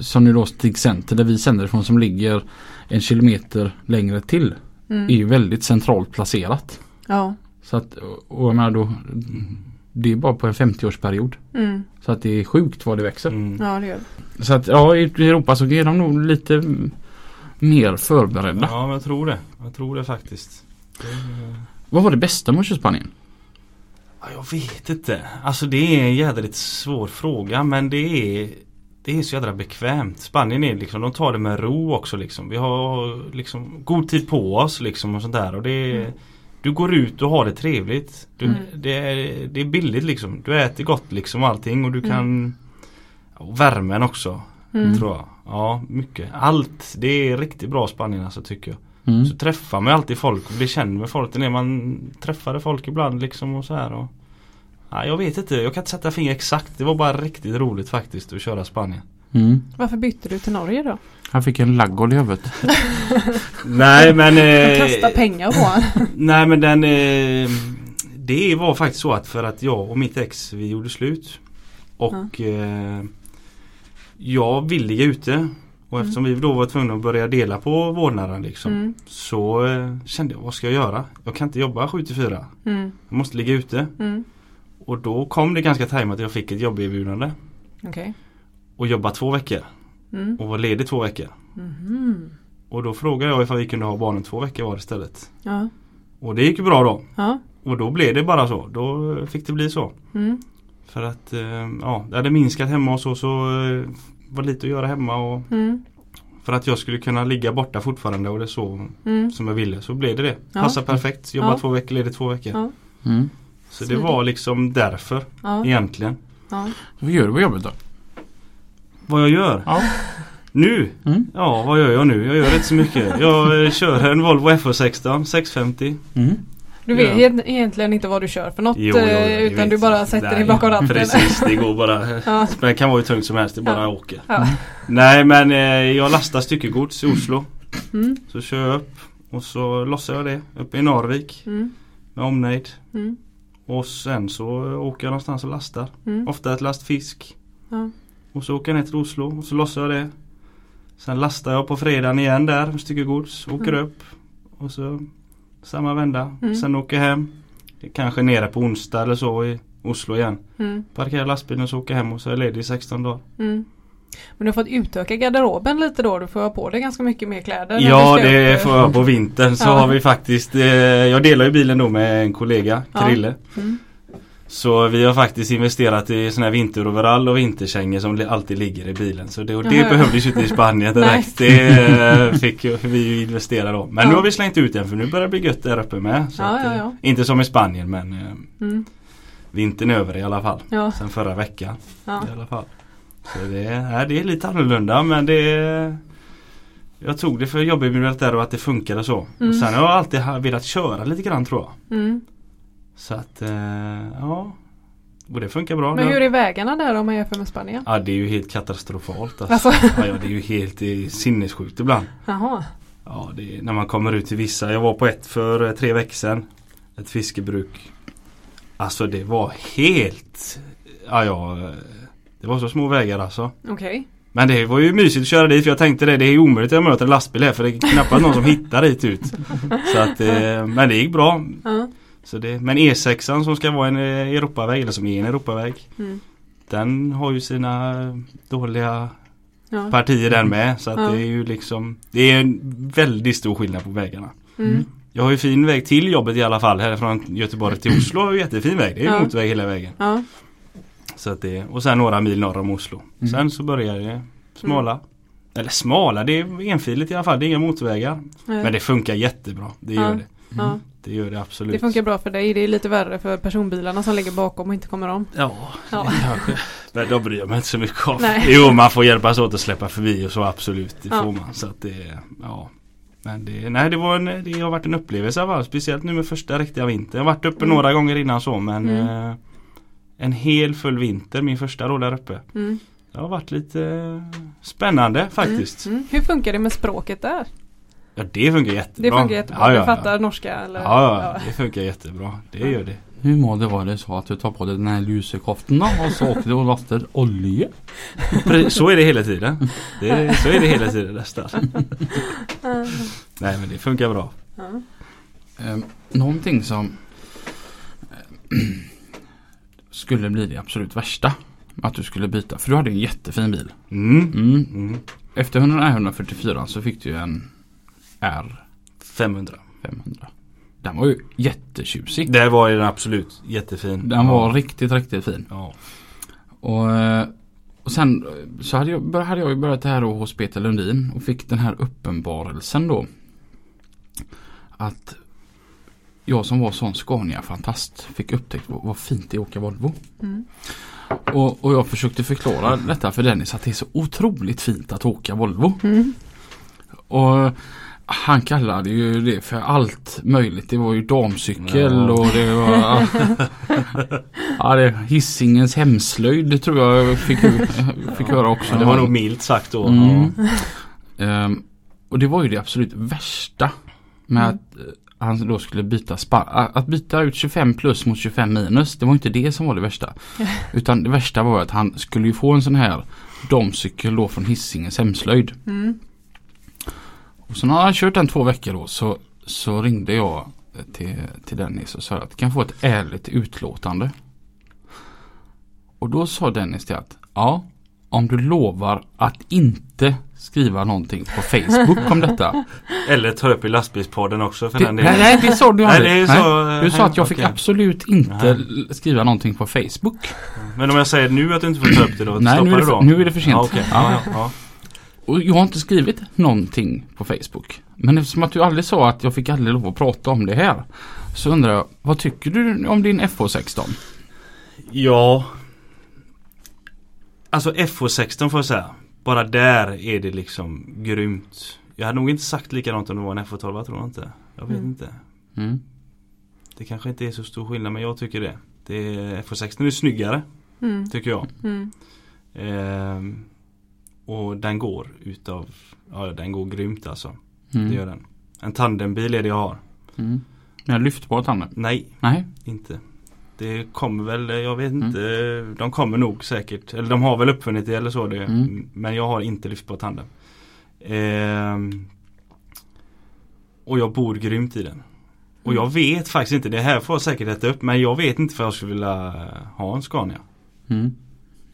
Speaker 1: som nu då Stig Center där vi sänder ifrån som ligger en kilometer längre till. Är
Speaker 2: Mm.
Speaker 1: ju väldigt centralt placerat.
Speaker 2: Ja.
Speaker 1: Så att, och jag menar då Det är bara på en 50-årsperiod.
Speaker 2: Mm.
Speaker 1: Så att det är sjukt vad det växer.
Speaker 3: Mm.
Speaker 2: Ja det gör det.
Speaker 1: Så att ja i Europa så är de nog lite mer förberedda.
Speaker 3: Ja, men jag tror det. Jag tror det faktiskt. Det-
Speaker 1: Vad var det bästa med att Spanien?
Speaker 3: Ja, jag vet inte. Alltså det är en jädrigt svår fråga men det är Det är så jädra bekvämt. Spanien är liksom, de tar det med ro också liksom. Vi har liksom god tid på oss liksom och sånt där. Och det är,
Speaker 2: Mm.
Speaker 3: Du går ut och har det trevligt. Du,
Speaker 2: Mm.
Speaker 3: det, är, det är billigt liksom. Du äter gott liksom allting och du
Speaker 2: Mm.
Speaker 3: kan och Värmen också
Speaker 2: Mm.
Speaker 3: tror jag. Ja mycket. Allt. Det är riktigt bra Spanien alltså tycker jag.
Speaker 1: Mm.
Speaker 3: Så träffar man alltid folk och blir känd med folk. Det är man träffade folk ibland liksom och så här. Och, ja, jag vet inte, jag kan inte sätta finger exakt. Det var bara riktigt roligt faktiskt att köra Spanien.
Speaker 1: Mm.
Speaker 2: Varför bytte du till Norge då?
Speaker 1: Han fick en laggård i huvudet.
Speaker 3: Nej men eh,
Speaker 2: kastar pengar på honom.
Speaker 3: Nej men den eh, Det var faktiskt så att för att jag och mitt ex vi gjorde slut. Och eh, Jag vill ligga ute. Och eftersom vi då var tvungna att börja dela på vårdnaden liksom.
Speaker 2: Mm.
Speaker 3: Så eh, kände jag vad ska jag göra? Jag kan inte jobba 7 till 4.
Speaker 2: Mm.
Speaker 3: Jag måste ligga ute.
Speaker 2: Mm.
Speaker 3: Och då kom det ganska tajmat att jag fick ett jobberbjudande.
Speaker 2: Okej.
Speaker 3: Och jobba två veckor.
Speaker 2: Mm.
Speaker 3: Och var ledig två veckor.
Speaker 2: Mhm.
Speaker 3: Och då frågade jag ifall vi kunde ha barnen två veckor var istället.
Speaker 2: Ja.
Speaker 3: Och det gick bra då.
Speaker 2: Ja.
Speaker 3: Och då blev det bara så. Då fick det bli så.
Speaker 2: Mm.
Speaker 3: För att eh, ja, det hade minskat hemma och så. Så eh, var lite att göra hemma. Och
Speaker 2: Mm.
Speaker 3: för att jag skulle kunna ligga borta fortfarande och det så
Speaker 2: Mm.
Speaker 3: som jag ville. Så blev det det.
Speaker 2: Ja.
Speaker 3: Passar perfekt. Jobba
Speaker 2: Ja.
Speaker 3: två veckor, ledig två veckor. Så det
Speaker 2: Smidigt.
Speaker 3: var liksom därför
Speaker 2: Ja.
Speaker 3: egentligen.
Speaker 2: Ja.
Speaker 1: Vad gör du på jobbet då?
Speaker 3: Vad jag gör?
Speaker 1: Ja.
Speaker 3: Nu?
Speaker 1: Mm.
Speaker 3: Ja, vad gör jag nu? Jag gör inte så mycket. Jag eh, kör en Volvo FH16 650.
Speaker 1: Mm.
Speaker 2: Du vet
Speaker 3: Ja.
Speaker 2: egentligen inte vad du kör för något
Speaker 3: Jo, jo,
Speaker 2: eh, utan du bara sätter dig bakom ratten.
Speaker 3: Precis, det går bara.
Speaker 2: Ja.
Speaker 3: Det kan vara hur tungt som helst, det bara
Speaker 2: Ja.
Speaker 3: åker.
Speaker 2: Ja.
Speaker 3: Nej men eh, jag lastar styckegods i Oslo.
Speaker 2: Mm,
Speaker 3: Så kör jag upp och så lossar jag det uppe i Narvik
Speaker 2: mm,
Speaker 3: med omnejd.
Speaker 2: mm,
Speaker 3: Och sen så åker jag någonstans och lastar.
Speaker 2: mm.
Speaker 3: Ofta ett last fisk.
Speaker 2: Ja.
Speaker 3: Och så åker jag ner till Oslo och så lossar jag det. Sen lastar jag på fredagen igen där, ett stycke gods, åker
Speaker 2: Mm.
Speaker 3: upp. Och så samma vända.
Speaker 2: Mm.
Speaker 3: Sen åker jag hem. Kanske nere på onsdag eller så i Oslo igen.
Speaker 2: Mm,
Speaker 3: Parkerar lastbilen och så åker jag hem och så är jag ledig i 16 dagar.
Speaker 2: Men du har fått utöka garderoben lite då? Du får ha på dig ganska mycket mer kläder.
Speaker 3: Ja det
Speaker 2: upp.
Speaker 3: får jag på vintern så
Speaker 2: Ja.
Speaker 3: har vi faktiskt eh, Jag delar ju bilen då med en kollega,
Speaker 2: Ja.
Speaker 3: Krille.
Speaker 2: Mm.
Speaker 3: Så vi har faktiskt investerat i sån här vinteroverall och vinterkängor som alltid ligger i bilen. Så det, och det
Speaker 2: Jaha.
Speaker 3: behövdes ju inte i Spanien direkt. det eh, fick vi ju investera då. Men
Speaker 2: Ja.
Speaker 3: nu har vi slängt ut den för nu börjar det bli gött där uppe med.
Speaker 2: Ja,
Speaker 3: att,
Speaker 2: ja,
Speaker 3: eh,
Speaker 2: ja.
Speaker 3: Inte som i Spanien men eh,
Speaker 2: Mm.
Speaker 3: vintern över i alla fall.
Speaker 2: Ja,
Speaker 3: Sen förra veckan
Speaker 2: ja.
Speaker 3: i alla fall. Så det, är, det är lite annorlunda men det är, Jag tog det för jobberbjudandet där och att det funkade så.
Speaker 2: Mm.
Speaker 3: Och sen har jag alltid velat köra lite grann tror jag.
Speaker 2: Mm.
Speaker 3: Så att eh, ja. Och det funkar bra.
Speaker 2: Men hur är vägarna där om man jämför med Spanien?
Speaker 3: Ja det är ju helt katastrofalt alltså.
Speaker 2: Alltså,
Speaker 3: ja, ja, det är ju helt eh, sinnessjukt ibland.
Speaker 2: jaha.
Speaker 3: Ja, är, när man kommer ut till vissa. Jag var på ett för eh, tre veckor sedan. Ett fiskebruk. Alltså det var helt Ja ja Det var så små vägar alltså.
Speaker 2: Okej.
Speaker 3: Men det var ju mysigt att köra dit för jag tänkte det, det är omöjligt att möter en lastbil här för det är knappast någon som hittar dit ut. Så att, eh, men det gick bra.
Speaker 2: Ja.
Speaker 3: Så det, men E6 som ska vara en eh, Europaväg, eller som är en Europaväg.
Speaker 2: Mm.
Speaker 3: Den har ju sina dåliga
Speaker 2: Ja.
Speaker 3: partier den med. Så att
Speaker 2: Ja.
Speaker 3: det är ju liksom Det är en väldigt stor skillnad på vägarna.
Speaker 2: Mm.
Speaker 3: Jag har ju fin väg till jobbet i alla fall. Här från Göteborg till Oslo jättefin väg. Det är
Speaker 2: Ja.
Speaker 3: motorväg hela vägen.
Speaker 2: Ja.
Speaker 3: Så att det, och sen några mil norr om Oslo.
Speaker 1: Mm.
Speaker 3: Sen så börjar det smala. Eller smala, det är enfiligt i alla fall. Det är inga motorvägar.
Speaker 2: Nej.
Speaker 3: Men det funkar jättebra. Det
Speaker 2: Ja.
Speaker 3: gör det.
Speaker 2: ja.
Speaker 3: Det gör det absolut.
Speaker 2: Det funkar bra för dig. Det är lite värre för personbilarna som ligger bakom och inte kommer om.
Speaker 3: Ja,
Speaker 2: Ja.
Speaker 3: kanske. Men då bryr jag mig inte så mycket om.
Speaker 2: Nej.
Speaker 3: Jo, man får hjälpas åt att släppa förbi och så absolut. Det
Speaker 2: Ja.
Speaker 3: får man. Så att det, ja. Men det, nej, det, var en, det har varit en upplevelse. Speciellt nu med första riktiga vintern. Jag har varit uppe
Speaker 2: Mm.
Speaker 3: några gånger innan så men
Speaker 2: Mm.
Speaker 3: eh, En hel full vinter, min första då där uppe.
Speaker 2: Mm.
Speaker 3: Det har varit lite spännande faktiskt.
Speaker 2: Mm. Hur funkar det med språket där?
Speaker 3: Ja det funkar jättebra.
Speaker 2: Det funkar jättebra.
Speaker 3: Ja, ja,
Speaker 2: Du fattar
Speaker 3: ja.
Speaker 2: norska eller?
Speaker 3: Ja, ja, det funkar jättebra. Det gör det.
Speaker 1: Hur må det vara så att du tar på dig den här lusekoftan och så åker du och lastar olja?
Speaker 3: Så är det hela tiden. Det är, så är det hela tiden nästan.
Speaker 2: Ja.
Speaker 3: Nej men det funkar bra.
Speaker 2: Ja.
Speaker 1: Eh, någonting som eh, skulle bli det absolut värsta. Att du skulle byta. För du hade en jättefin bil.
Speaker 3: Mm.
Speaker 1: Mm.
Speaker 3: Mm.
Speaker 1: Efter 100 144 så fick du en R500.
Speaker 3: 500.
Speaker 1: Den var ju jättetjusig.
Speaker 3: Det var ju den absolut jättefin.
Speaker 1: Den var
Speaker 3: ja.
Speaker 1: riktigt, riktigt fin.
Speaker 3: Ja.
Speaker 1: Och, eh, och sen eh, så hade jag, hade jag börjat det här då hos Peter Lundin och fick den här uppenbarelsen då. Att jag som var sån Scania-fantast fick upptäckt vad, vad fint det är att åka Volvo.
Speaker 2: Mm.
Speaker 1: Och, och jag försökte förklara detta för Dennis att det är så otroligt fint att åka Volvo.
Speaker 2: Mm.
Speaker 1: Och han kallade ju det för allt möjligt. Det var ju damcykel
Speaker 3: Ja.
Speaker 1: och det var ja, det, Hisingens hemslöjd det tror jag fick, fick höra också.
Speaker 3: Det var nog milt sagt då.
Speaker 1: Mm. Ehm, och det var ju det absolut värsta med
Speaker 2: Mm.
Speaker 1: att eh, han då skulle byta att byta ut 25 plus mot 25 minus. Det var inte det som var det värsta. Utan det värsta var att han skulle ju få en sån här damcykel då från Hisingens hemslöjd.
Speaker 2: Mm.
Speaker 1: Och så när han kört den två veckor då så, så ringde jag till, till Dennis och sa att kan jag få ett ärligt utlåtande. Och då sa Dennis till att ja, om du lovar att inte skriva någonting på Facebook om detta.
Speaker 3: Eller ta upp i lastbilspodden också för
Speaker 1: Det,
Speaker 3: den
Speaker 1: nej,
Speaker 3: delen.
Speaker 1: nej, det sa du
Speaker 3: Nej,
Speaker 1: aldrig.
Speaker 3: så,
Speaker 1: Nej.
Speaker 3: eh,
Speaker 1: Du sa att jag fick
Speaker 3: okej.
Speaker 1: absolut inte l- skriva någonting på Facebook.
Speaker 3: Men om jag säger nu att du inte får ta upp det då?
Speaker 1: Nej, nu är det
Speaker 3: du
Speaker 1: för-
Speaker 3: då?
Speaker 1: nu är det för sent.
Speaker 3: Ja.
Speaker 1: Ja.
Speaker 3: ja, ja.
Speaker 1: Och jag har inte skrivit någonting på Facebook. Men eftersom att du aldrig sa att jag fick aldrig lov att prata om det här. Så undrar jag, vad tycker du om din FH16?
Speaker 3: ja. Alltså FH16 får jag säga. Bara där är det liksom grymt. Jag hade nog inte sagt likadant om det var en FH12 tror jag inte. Jag vet
Speaker 2: Mm.
Speaker 3: inte.
Speaker 1: Mm.
Speaker 3: Det kanske inte är så stor skillnad men jag tycker det. det är, F16 är snyggare
Speaker 2: Mm.
Speaker 3: tycker jag.
Speaker 2: Mm.
Speaker 3: Ehm, och den går utav, ja den går grymt alltså.
Speaker 1: Mm.
Speaker 3: Det gör den. En tandembil är det jag har.
Speaker 1: Mm. Men lyftbar tanden?
Speaker 3: Nej,
Speaker 1: Nej.
Speaker 3: inte. Det kommer väl, jag vet
Speaker 1: Mm.
Speaker 3: inte, de kommer nog säkert. Eller de har väl uppfunnit det eller så. Det,
Speaker 1: Mm.
Speaker 3: Men jag har inte lyftbar tandem. Ehm, och jag bor grymt i den. Och jag vet faktiskt inte, det här får jag säkert äta upp men jag vet inte för jag skulle vilja ha en Scania.
Speaker 1: Mm.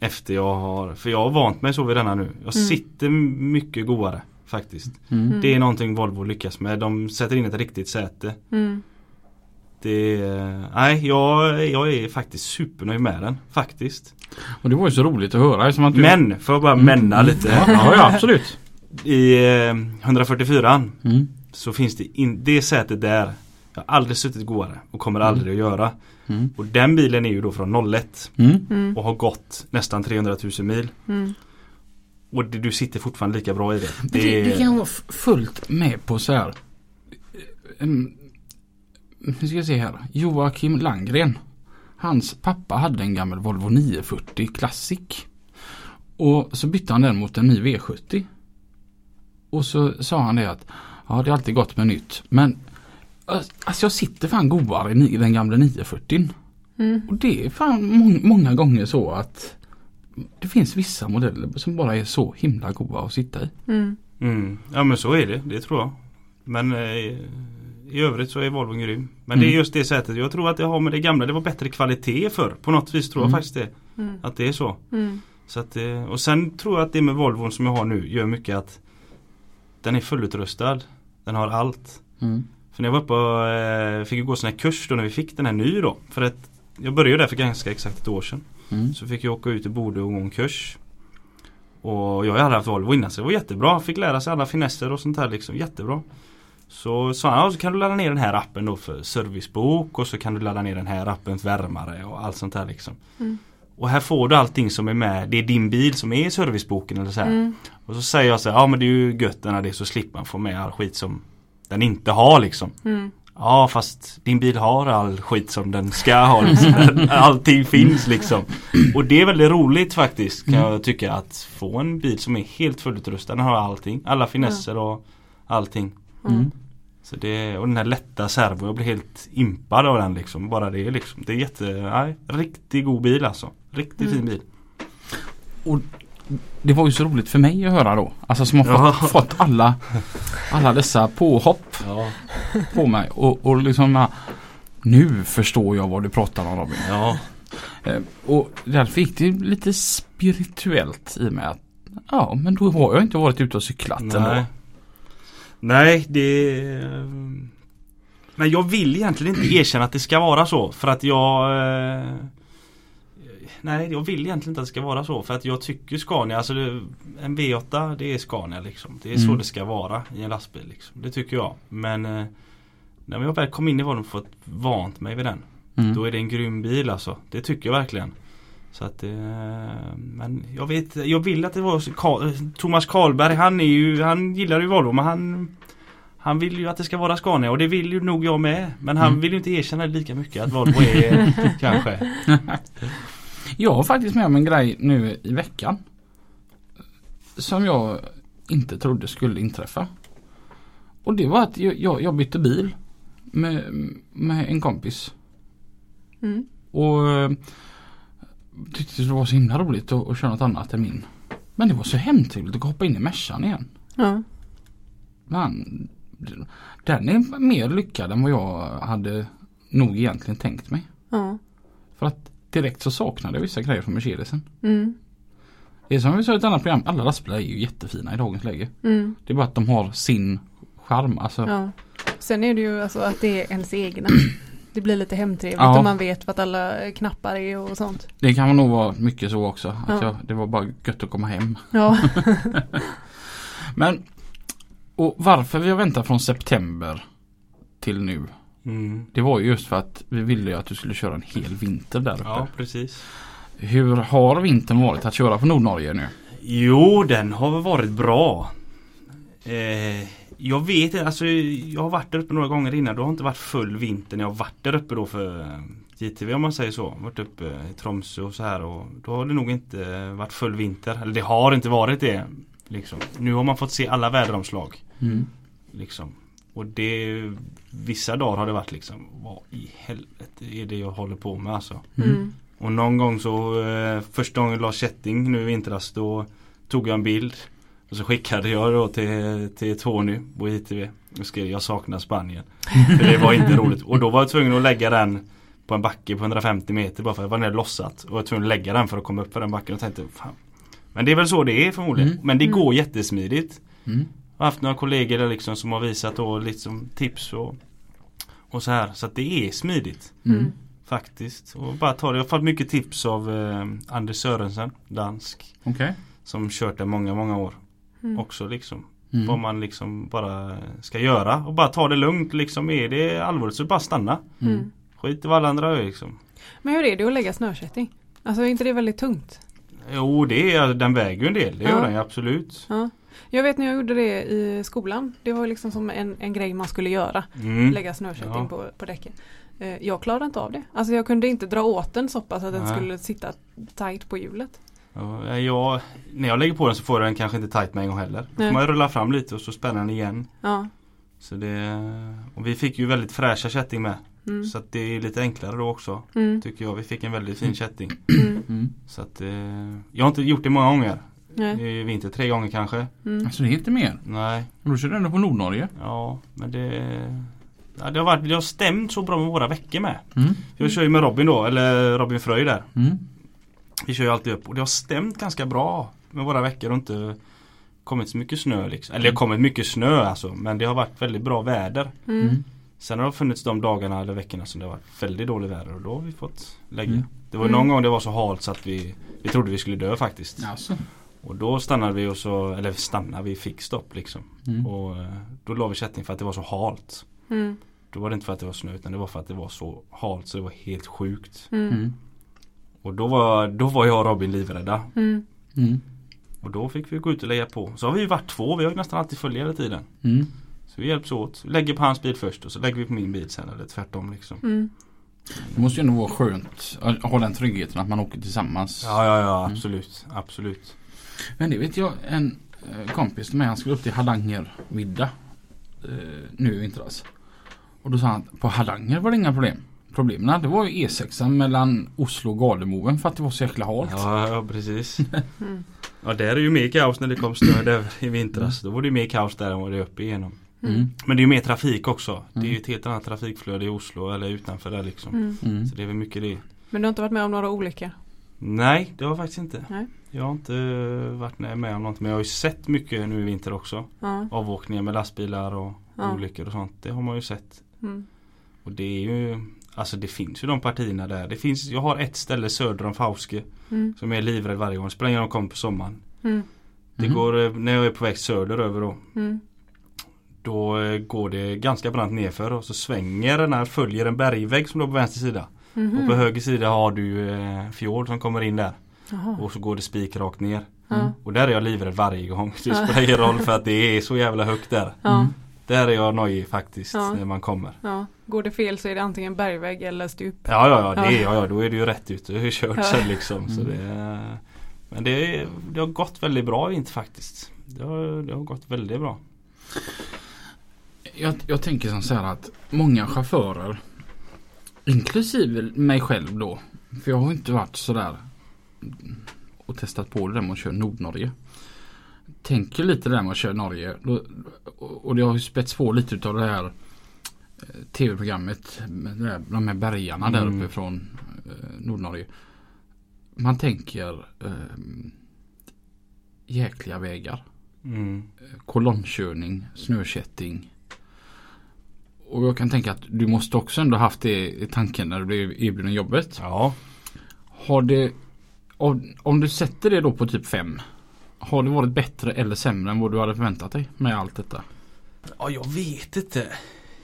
Speaker 3: Efter jag har, för jag har vant mig så vid denna nu. Jag
Speaker 2: Mm.
Speaker 3: sitter mycket godare faktiskt.
Speaker 1: Mm.
Speaker 2: Mm.
Speaker 3: Det är någonting Volvo lyckas med. De sätter in ett riktigt säte. Det, nej jag, jag är faktiskt supernöjd med den faktiskt.
Speaker 1: Och det var ju så roligt att höra. Som att du...
Speaker 3: Men, får jag bara
Speaker 1: Mm.
Speaker 3: männa lite.
Speaker 1: Ja, ja, absolut.
Speaker 3: I eh, 144
Speaker 1: Mm.
Speaker 3: så finns det in, det sätet där. Jag har aldrig suttit godare och kommer
Speaker 1: Mm.
Speaker 3: aldrig att göra.
Speaker 1: Mm.
Speaker 3: Och den bilen är ju då från 01
Speaker 1: Mm.
Speaker 3: Och har gått nästan 300 000 mil.
Speaker 2: Mm.
Speaker 3: Och det, du sitter fortfarande lika bra i det.
Speaker 1: Det, det, det kan jag vara fullt med på så här. Um, nu ska jag se här. Joakim Langgren. Hans pappa hade en gammal Volvo 940 Classic. Och så bytte han den mot en ny V70. Och så sa han det att ja det är alltid gott med nytt. Men alltså jag sitter fan godare i den gamla 940.
Speaker 2: Mm.
Speaker 1: Och det är fan må- många gånger så att det finns vissa modeller som bara är så himla goda att sitta i.
Speaker 2: Mm.
Speaker 3: Mm. Ja men så är det, det tror jag. Men eh, i övrigt så är Volvo grym. Men det är
Speaker 1: Mm.
Speaker 3: just det sättet. Jag tror att det har med det gamla, det var bättre kvalitet för På något vis tror jag
Speaker 1: Mm.
Speaker 3: faktiskt det.
Speaker 2: Mm.
Speaker 3: Att det är så.
Speaker 2: Mm.
Speaker 3: så att, eh, och sen tror jag att det med Volvon som jag har nu gör mycket att den är fullutrustad. Den har allt.
Speaker 1: Mm.
Speaker 3: För när jag var uppe och eh, fick gå sån här kurs då när vi fick den här ny då. För att jag började där för ganska exakt ett år sedan.
Speaker 1: Mm.
Speaker 3: Så fick jag åka ut till Bodö och gå en kurs. Och jag hade haft Volvo innan så det var jättebra. Fick lära sig alla finesser och sånt här liksom. Jättebra. Så sa han, ja, så kan du ladda ner den här appen då för servicebok och så kan du ladda ner den här appen för värmare och allt sånt här liksom.
Speaker 2: Mm.
Speaker 3: Och här får du allting som är med. Det är din bil som är i serviceboken eller så här.
Speaker 2: Mm.
Speaker 3: Och så säger jag så här, ja men det är ju gött när det är så slipper man få med all skit som den inte har liksom.
Speaker 2: Mm.
Speaker 3: Ja fast din bil har all skit som den ska ha liksom. Allting finns liksom. Och det är väldigt roligt faktiskt kan jag tycka att få en bil som är helt fullutrustad. Den har allting. Alla finesser och allting.
Speaker 1: Mm.
Speaker 3: Så det, och den här lätta servo, jag blir helt impad av den liksom. Bara det liksom. Det är jätte, nej, riktigt god bil alltså. Riktigt
Speaker 2: Mm.
Speaker 3: fin bil.
Speaker 1: Och det var ju så roligt för mig att höra då. Alltså som har
Speaker 3: Ja.
Speaker 1: fått, fått alla, alla dessa påhopp
Speaker 3: Ja.
Speaker 1: på mig. Och, och liksom nu förstår jag vad du pratar om Robin.
Speaker 3: Ja.
Speaker 1: Eh, och därför gick det lite spirituellt i mig att ja men då har jag inte varit ute och cyklat
Speaker 3: Nej.
Speaker 1: ändå.
Speaker 3: Nej, det... Men jag vill egentligen inte erkänna att det ska vara så för att jag... eh, Nej, jag vill egentligen inte att det ska vara så för att jag tycker Scania, alltså det, en V8 det är Scania liksom. Det är så
Speaker 1: Mm.
Speaker 3: det ska vara i en lastbil liksom. Det tycker jag. Men eh, när jag väl kom in i Volvo och fått vant mig vid den.
Speaker 1: Mm.
Speaker 3: Då är det en grym bil alltså. Det tycker jag verkligen. Så att eh, Men jag vet, jag vill att det var så- Ka- Thomas Karlberg han är ju, han gillar ju Volvo men han Han vill ju att det ska vara Scania och det vill ju nog jag med. Men han
Speaker 1: Mm.
Speaker 3: vill ju inte erkänna lika mycket att Volvo är kanske.
Speaker 1: Jag har faktiskt med om en grej nu i veckan. Som jag inte trodde skulle inträffa. Och det var att jag, jag, jag bytte bil. Med, med en kompis.
Speaker 2: Mm.
Speaker 1: Och eh, tyckte det var så himla roligt att, att köra något annat än min. Men det var så hemtrevligt att hoppa in i Mercan igen.
Speaker 2: Ja.
Speaker 1: Man, den är mer lyckad än vad jag hade nog egentligen tänkt mig.
Speaker 2: Ja.
Speaker 1: För att direkt så saknade jag vissa grejer från Mercedesen.
Speaker 2: Mm.
Speaker 1: Det är som vi sa i ett annat program, alla lastbilar är ju jättefina i dagens läge.
Speaker 2: Mm.
Speaker 1: Det är bara att de har sin charm. Alltså,
Speaker 2: Ja. Sen är det ju alltså att det är ens egna. Det blir lite hemtrevligt
Speaker 1: Ja.
Speaker 2: om man vet vart alla knappar är och sånt.
Speaker 1: Det kan nog vara mycket så också. Att
Speaker 2: Ja.
Speaker 1: jag, det var bara gött att komma hem.
Speaker 2: Ja.
Speaker 1: Men och varför vi har väntat från september till nu.
Speaker 3: Mm.
Speaker 1: Det var ju just för att vi ville ju att du skulle köra en hel vinter där uppe.
Speaker 3: Ja precis.
Speaker 1: Hur har vintern varit att köra på Nordnorge nu?
Speaker 3: Jo den har väl varit bra. Eh, Jag vet inte, alltså jag har varit där uppe några gånger innan. Det har inte varit full vinter när jag har varit där uppe då för eh, JTV om man säger så. Varit uppe i Tromsö och så här och då har det nog inte varit full vinter. Eller det har inte varit det. Liksom. Nu har man fått se alla väderomslag.
Speaker 1: Mm.
Speaker 3: Liksom. Och det Vissa dagar har det varit liksom Vad i helvete är det jag håller på med alltså.
Speaker 2: Mm.
Speaker 3: Och någon gång så eh, Första gången jag la kätting nu i vintras då Tog jag en bild Och så skickade jag då till, till Tony på ITV Och skrev jag saknar Spanien För det var inte roligt och då var jag tvungen att lägga den På en backe på 150 meter bara för att jag var ner lossat Och jag var tvungen att lägga den för att komma upp för den backen och tänkte fan Men det är väl så det är förmodligen
Speaker 1: Mm.
Speaker 3: Men det
Speaker 2: Mm.
Speaker 3: går jättesmidigt
Speaker 1: Mm.
Speaker 3: jag har haft några kollegor där liksom som har visat då liksom tips och, och så här. Så att det är smidigt.
Speaker 1: Mm.
Speaker 3: Faktiskt. Och bara ta det. Jag har fått mycket tips av eh, Anders Sörensen, dansk.
Speaker 1: Okej.
Speaker 3: Som kört det många, många år.
Speaker 2: Mm.
Speaker 3: Också liksom.
Speaker 1: Mm.
Speaker 3: Vad man liksom bara ska göra. Och bara ta det lugnt liksom. Är det allvarligt så bara stanna.
Speaker 2: Mm.
Speaker 3: Skit i vad alla andra gör liksom.
Speaker 2: Men hur är det att lägga snökätting? Alltså är inte det väldigt tungt?
Speaker 3: Jo det är, den väger ju en del. Det gör
Speaker 2: Ja.
Speaker 3: den ju absolut.
Speaker 2: Ja. Jag vet när jag gjorde det i skolan. Det var liksom som en, en grej man skulle göra.
Speaker 3: Mm.
Speaker 2: Lägga snökätting
Speaker 3: Ja.
Speaker 2: på, på däcken. Eh, Jag klarade inte av det. Alltså jag kunde inte dra åt den så pass att den
Speaker 3: Nej.
Speaker 2: skulle sitta tight på hjulet.
Speaker 3: Ja, jag, när jag lägger på den så får den kanske inte tight med en gång heller. Då får man rulla fram lite och så spänner den igen.
Speaker 2: Ja.
Speaker 3: Så det, och vi fick ju väldigt fräscha kätting med.
Speaker 2: Mm.
Speaker 3: Så att det är lite enklare då också.
Speaker 2: Mm.
Speaker 3: Tycker jag. Vi fick en väldigt fin kätting.
Speaker 2: Mm.
Speaker 1: Mm.
Speaker 3: Så att eh, Jag har inte gjort det många gånger.
Speaker 2: Nej.
Speaker 3: I vinter tre gånger kanske.
Speaker 2: Mm.
Speaker 1: Alltså det är inte mer.
Speaker 3: Nej.
Speaker 1: Och då kör du ändå på Nordnorge.
Speaker 3: Ja men det ja, det, har varit, det har stämt så bra med våra veckor med.
Speaker 1: Mm.
Speaker 3: Jag kör ju med Robin då, eller Robin Fröj där.
Speaker 1: Mm.
Speaker 3: Vi kör ju alltid upp och det har stämt ganska bra med våra veckor och inte kommit så mycket snö liksom. Eller det har kommit mycket snö alltså men det har varit väldigt bra väder.
Speaker 2: Mm.
Speaker 1: Mm.
Speaker 3: Sen har det funnits de dagarna eller veckorna som det har varit väldigt dåligt väder och då har vi fått lägga.
Speaker 1: Mm.
Speaker 3: Det var
Speaker 2: Mm.
Speaker 3: någon gång det var så halt så att vi, vi trodde vi skulle dö faktiskt.
Speaker 1: Alltså.
Speaker 3: Och då stannade vi och så, eller stannade, vi fick stopp liksom.
Speaker 1: Mm.
Speaker 3: Och eh, då la vi kätting för att det var så halt.
Speaker 2: Mm.
Speaker 3: Då var det inte för att det var snö utan det var för att det var så halt så det var helt sjukt.
Speaker 2: Mm.
Speaker 1: Mm.
Speaker 3: Och då var, då var jag och Robin livrädda.
Speaker 2: Mm.
Speaker 1: Mm.
Speaker 3: Och då fick vi gå ut och lägga på. Så har vi ju varit två, vi har ju nästan alltid följa hela tiden.
Speaker 1: Mm.
Speaker 3: Så vi hjälps åt. Vi lägger på hans bil först och så lägger vi på min bil sen eller tvärtom liksom.
Speaker 2: Mm.
Speaker 1: Det måste ju ändå vara skönt att ha den tryggheten att man åker tillsammans.
Speaker 3: Ja, ja, ja absolut. Absolut.
Speaker 1: Men det vet jag en eh, kompis med han skulle upp till Hardangervidda eh, nu i vintras. Och då sa han att på Hardanger var det inga problem. Problemen det var ju E6 mellan Oslo och Gardermoen för att det var så jäkla halt.
Speaker 3: Ja, ja precis.
Speaker 2: Mm.
Speaker 3: Ja, där är ju mer kaos när det kom snö där i vintras. Då var det ju mer kaos där än vad det är uppe igenom.
Speaker 1: Mm.
Speaker 3: Men det är ju mer trafik också. Det är
Speaker 1: Mm.
Speaker 3: ju ett helt annat trafikflöde i Oslo eller utanför där liksom.
Speaker 2: Mm.
Speaker 1: Mm.
Speaker 3: Så det är väl mycket det.
Speaker 2: Men du har inte varit med om några olyckor?
Speaker 3: Nej, det har jag faktiskt inte.
Speaker 2: Nej.
Speaker 3: Jag har inte varit med om något men jag har ju sett mycket nu i vinter också.
Speaker 2: Ja.
Speaker 3: Avåkningar med lastbilar och
Speaker 2: Ja.
Speaker 3: olyckor och sånt. Det har man ju sett.
Speaker 2: Mm.
Speaker 3: Och det är ju Alltså det finns ju de partierna där. Det finns, jag har ett ställe söder om Fauske
Speaker 2: Mm.
Speaker 3: som är livrädd varje gång. Spelar ingen roll om de kommer på sommaren.
Speaker 2: Mm.
Speaker 3: Det
Speaker 1: Mhm.
Speaker 3: går, eh, när jag är på väg söderöver då.
Speaker 2: Mm.
Speaker 3: Då eh, går det ganska brant nerför och så svänger den här, följer en bergvägg som låg på vänster sida.
Speaker 2: Mhm.
Speaker 3: Och på höger sida har du eh, fjord som kommer in där.
Speaker 2: Jaha.
Speaker 3: Och så går det spik rakt ner. Och där är jag livrädd varje gång. Det spelar ingen roll för att det är så jävla högt där. Där är jag nojig faktiskt
Speaker 2: Ja.
Speaker 3: när man kommer.
Speaker 2: ja. Går det fel så är det antingen bergvägg eller stup.
Speaker 3: Ja ja ja, det
Speaker 2: Ja.
Speaker 3: är, ja, ja då är det ju rätt ut. Ju kört
Speaker 2: Ja.
Speaker 3: sen liksom. Så
Speaker 1: Mm.
Speaker 3: det, men det, det har gått väldigt bra inte faktiskt. Det har, det har gått väldigt bra.
Speaker 1: Jag, jag tänker som så här att många chaufförer Inklusive mig själv då För jag har inte varit sådär Och testat på det där med att köra Nordnorge Tänker lite där med att köra Norge och, det har ju spets på lite utav det här eh, Tv-programmet där, De här bergarna där
Speaker 3: Mm.
Speaker 1: uppe från eh, Nordnorge Man tänker eh, Jäkliga vägar
Speaker 3: Mm.
Speaker 1: kolonnkörning, snökätting. Och jag kan tänka att du måste också ändå haft det i tanken när du blev erbjuden jobbet.
Speaker 3: Ja.
Speaker 1: Har det, om, om du sätter det då på typ 5. Har det varit bättre eller sämre än vad du hade förväntat dig med allt detta?
Speaker 3: Ja, jag vet inte.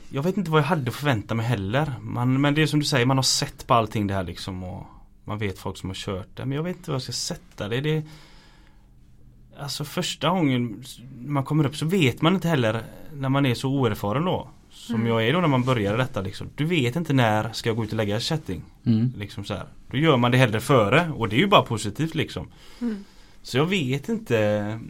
Speaker 3: Jag vet inte vad jag hade förväntat mig heller. Man, men det är som du säger, man har sett på allting det här liksom och man vet folk som har kört det. Men jag vet inte vad jag ska sätta det. det Alltså första gången man kommer upp så vet man inte heller när man är så oerfaren då. Som
Speaker 2: Mm.
Speaker 3: jag är då när man börjar detta liksom. Du vet inte när ska jag gå ut och lägga kätting.
Speaker 1: Mm.
Speaker 3: Liksom så här. Då gör man det hellre före och det är ju bara positivt liksom.
Speaker 2: Mm.
Speaker 3: Så jag vet inte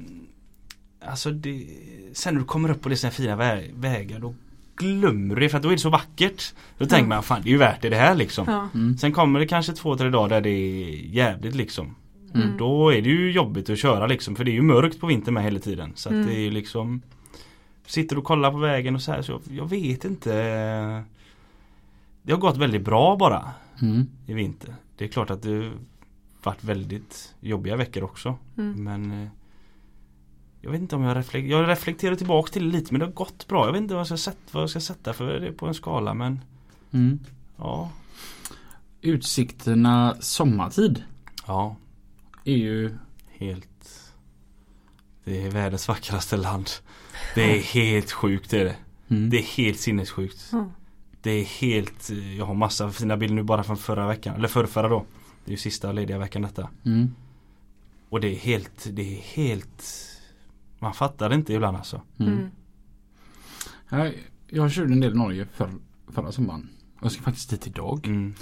Speaker 3: Alltså det, Sen när du kommer upp på dessa fina vä vägar då glömmer du det för att då är det så vackert. Då tänker man fan det är ju värt det, det här liksom.
Speaker 2: Ja.
Speaker 1: Mm.
Speaker 3: Sen kommer det kanske två, tre dagar där det är jävligt liksom.
Speaker 2: Mm.
Speaker 3: Då är det ju jobbigt att köra liksom för det är ju mörkt på vintern med hela tiden. Så att
Speaker 2: Mm.
Speaker 3: det är ju liksom Sitter och kollar på vägen och så här så jag, jag vet inte Det har gått väldigt bra bara
Speaker 1: Mm.
Speaker 3: i vinter. Det är klart att det varit väldigt jobbiga veckor också.
Speaker 2: Mm.
Speaker 3: Men eh, Jag vet inte om jag reflekterar Jag reflekterar tillbaka till det lite men det har gått bra. Jag vet inte vad jag ska sätta, vad jag ska sätta för det på en skala men
Speaker 1: Mm.
Speaker 3: Ja.
Speaker 1: Utsikterna sommartid
Speaker 3: Ja.
Speaker 1: är ju
Speaker 3: Helt Det är världens vackraste land. Det är helt sjukt det är det.
Speaker 1: mm.
Speaker 3: Det är helt sinnessjukt.
Speaker 2: Ja.
Speaker 3: Det är helt eh, Jag har massa fina bilder nu bara från förra veckan. Eller förrförra då. Det är ju sista lediga veckan detta.
Speaker 1: Mm.
Speaker 3: Och det är helt Det är helt Man fattar det inte ibland alltså.
Speaker 1: Mm.
Speaker 2: Mm.
Speaker 1: Jag, jag körde en del i Norge för, förra sommaren. Jag ska faktiskt dit idag.
Speaker 3: Mm.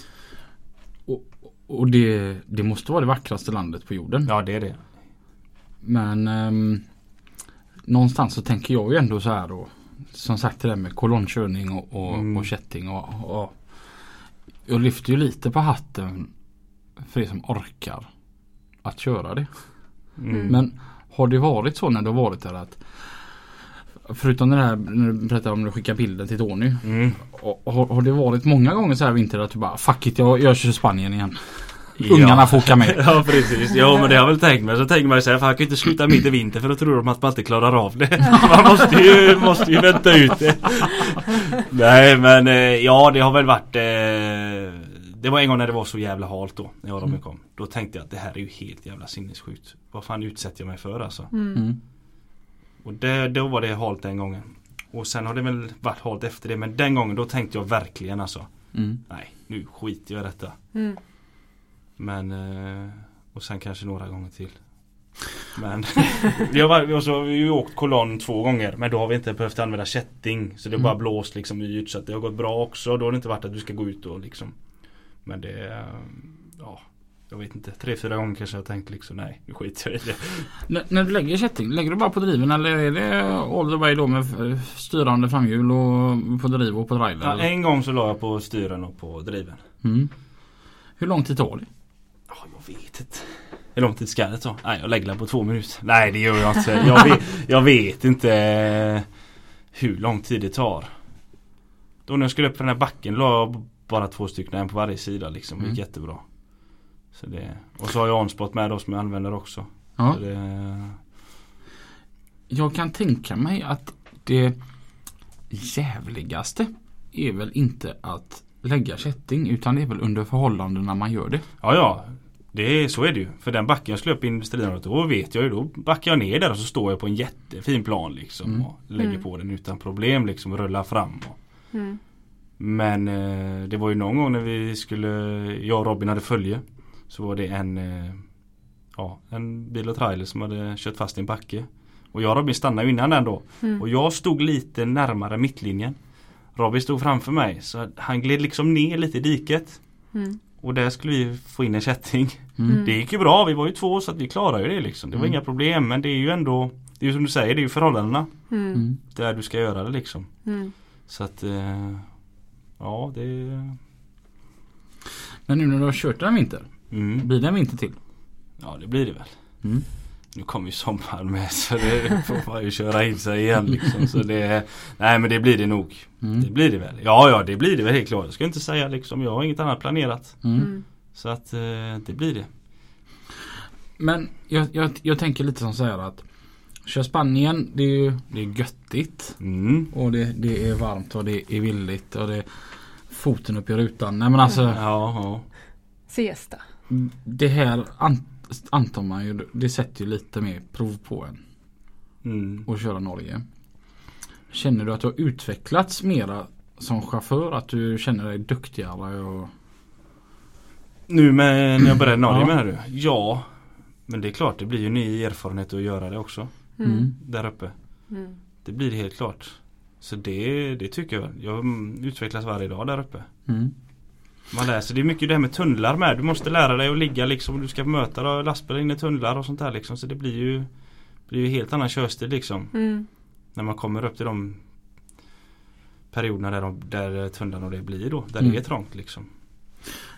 Speaker 1: Och, och det, det måste vara det vackraste landet på jorden.
Speaker 3: Ja det är det.
Speaker 1: Men ehm, någonstans så tänker jag ju ändå så här då. Som sagt det där med kolonnkörning och, och,
Speaker 3: Mm.
Speaker 1: och kätting. Och, och, jag lyfter ju lite på hatten för er som orkar att köra det.
Speaker 3: Mm.
Speaker 1: Men har det varit så när du har varit där att Förutom det här när du berättade om du skickar bilden till Tony.
Speaker 3: Mm.
Speaker 1: Har, har det varit många gånger så här vinter att du bara fuck it jag, jag kör Spanien igen. Ungarna får åka med.
Speaker 3: Ja precis, ja men det har jag väl tänkt mig. Så tänker man ju såhär, fan jag kan ju inte sluta mitt i vinter för då tror de att man inte klarar av det. Man måste ju, måste ju vänta ut det. Nej men eh, ja det har väl varit eh, Det var en gång när det var så jävla halt då, när jag Robin kom. Då tänkte jag att det här är ju helt jävla sinnessjukt. Vad fan utsätter jag mig för alltså?
Speaker 2: Mm.
Speaker 1: Mm.
Speaker 3: Och det, då var det halt den gången. Och sen har det väl varit halt efter det men den gången då tänkte jag verkligen alltså
Speaker 1: Mm.
Speaker 3: Nej, nu skiter jag i detta.
Speaker 2: Mm.
Speaker 3: Men eh, Och sen kanske några gånger till Men vi, har, varit- vi, har så, vi har ju åkt kolonn två gånger Men då har vi inte behövt använda kätting Så det har
Speaker 1: Mm.
Speaker 3: bara blåst liksom ut så att det har gått bra också Då har det inte varit att du ska gå ut och liksom Men det är Ja Jag vet inte, tre, fyra gånger kanske jag tänkt liksom nej nu skiter jag i det
Speaker 1: N- när du lägger kätting, lägger du bara på driven eller är det all the way då med eh, styrande framhjul och på driv och på driver?
Speaker 3: ja? En gång så la jag på styren och på driven
Speaker 1: Mm. Hur lång tid tar det?
Speaker 3: Ja, jag vet inte. Hur lång tid ska det ta? Nej, jag lägger på två minuter. Nej, det gör jag inte. Jag vet, jag vet inte eh, hur lång tid det tar. Då när jag skulle upp för den här backen la jag bara två stycken, en på varje sida liksom. Det gick
Speaker 1: Mm.
Speaker 3: jättebra. Så det, och så har jag onspot med då som jag använder också.
Speaker 1: Ja.
Speaker 3: Det,
Speaker 1: Jag kan tänka mig att det jävligaste är väl inte att lägga kätting utan det är väl under förhållandena man gör det.
Speaker 3: ja, ja. Det är, så är det ju. För den backen jag skulle upp i industriområdet då vet jag ju då backar jag ner där och så står jag på en jättefin plan liksom.
Speaker 1: Mm.
Speaker 3: Och lägger
Speaker 2: Mm.
Speaker 3: på den utan problem liksom och rullar fram. Och,
Speaker 2: Mm.
Speaker 3: Men eh, det var ju någon gång när vi skulle, jag och Robin hade följe. Så var det en, eh, ja, en bil och trailer som hade kört fast i en backe. Och jag och Robin stannade innan den då.
Speaker 2: Mm.
Speaker 3: Och jag stod lite närmare mittlinjen. Robin stod framför mig så han gled liksom ner lite i diket.
Speaker 2: Mm.
Speaker 3: Och där skulle vi få in en kätting.
Speaker 1: Mm.
Speaker 3: Det gick ju bra, vi var ju två så att vi klarade ju det liksom. Det var
Speaker 1: Mm.
Speaker 3: inga problem men det är ju ändå Det är ju som du säger, det är ju förhållandena.
Speaker 2: Mm.
Speaker 3: Där du ska göra det liksom.
Speaker 2: Mm.
Speaker 3: Så att eh, Ja det
Speaker 1: Men nu när du har kört en vinter,
Speaker 3: mm.
Speaker 1: blir det en vinter till?
Speaker 3: Ja det blir det väl.
Speaker 1: Mm.
Speaker 3: Nu kommer ju sommaren med så det får man ju köra in sig igen liksom. Så det, nej men det blir det nog.
Speaker 1: Mm.
Speaker 3: Det blir det väl. Ja ja det blir det väl helt klart. Jag ska inte säga liksom. Jag har inget annat planerat.
Speaker 1: Mm.
Speaker 2: Mm.
Speaker 3: Så att eh, det blir det.
Speaker 1: Men jag, jag, jag tänker lite som så här att Kör Spanien, det är ju det är göttigt.
Speaker 3: Mm.
Speaker 1: Och det, det är varmt och det är villigt och det är foten upp i rutan. Nej men alltså
Speaker 3: Ja, ja.
Speaker 2: Siesta.
Speaker 1: det här an, antar man ju, det sätter ju lite mer prov på en
Speaker 3: Mm.
Speaker 1: köra Norge. Känner du att du har utvecklats mera som chaufför? Att du känner dig duktigare? Och...
Speaker 3: Nu med, när jag började Norge
Speaker 1: Ja.
Speaker 3: menar du? Ja. Men det är klart det blir ju ny erfarenhet att göra det också.
Speaker 2: Mm.
Speaker 3: Där uppe.
Speaker 2: Mm.
Speaker 3: Det blir det helt klart. Så det, det tycker jag. Jag mm, utvecklas varje dag där uppe.
Speaker 1: Mm.
Speaker 3: Man läser, det är mycket det här med tunnlar med. Du måste lära dig att ligga liksom. Du ska möta lastbilar in i tunnlar och sånt där liksom. Så det blir ju blir ju helt annan körstil liksom.
Speaker 2: Mm.
Speaker 3: När man kommer upp till de perioderna där, de, där tunnlarna och det blir då. Där
Speaker 1: Mm.
Speaker 3: det är trångt liksom.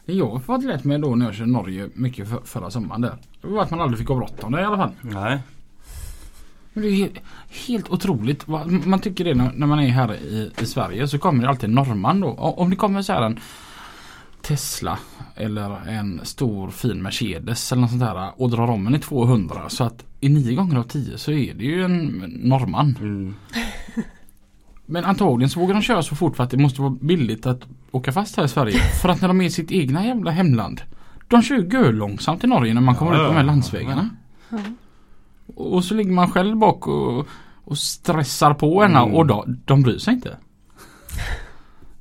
Speaker 1: Det jag har fått lärt mig då när jag körde Norge mycket för, förra sommaren där. Det var att man aldrig fick ha bråttom där i alla fall.
Speaker 3: Nej.
Speaker 1: Men det är helt, helt otroligt. Man tycker det när, man är här i, i Sverige så kommer det alltid en norrman då. Om det kommer så här en Tesla eller en stor fin Mercedes eller något sånt där och drar om en i 200 så att i nio gånger av tio så är det ju en norrman.
Speaker 3: Mm.
Speaker 1: Men antagligen så vågar de köra så fort för att det måste vara billigt att åka fast här i Sverige. För att när de är i sitt egna jävla hemland. De kör ju långsamt i Norge när man kommer
Speaker 3: Ja,
Speaker 1: ut på de här
Speaker 3: ja.
Speaker 1: landsvägarna.
Speaker 2: Ja.
Speaker 1: Och så ligger man själv bak och, och stressar på henne
Speaker 3: Mm.
Speaker 1: och de, de bryr sig inte.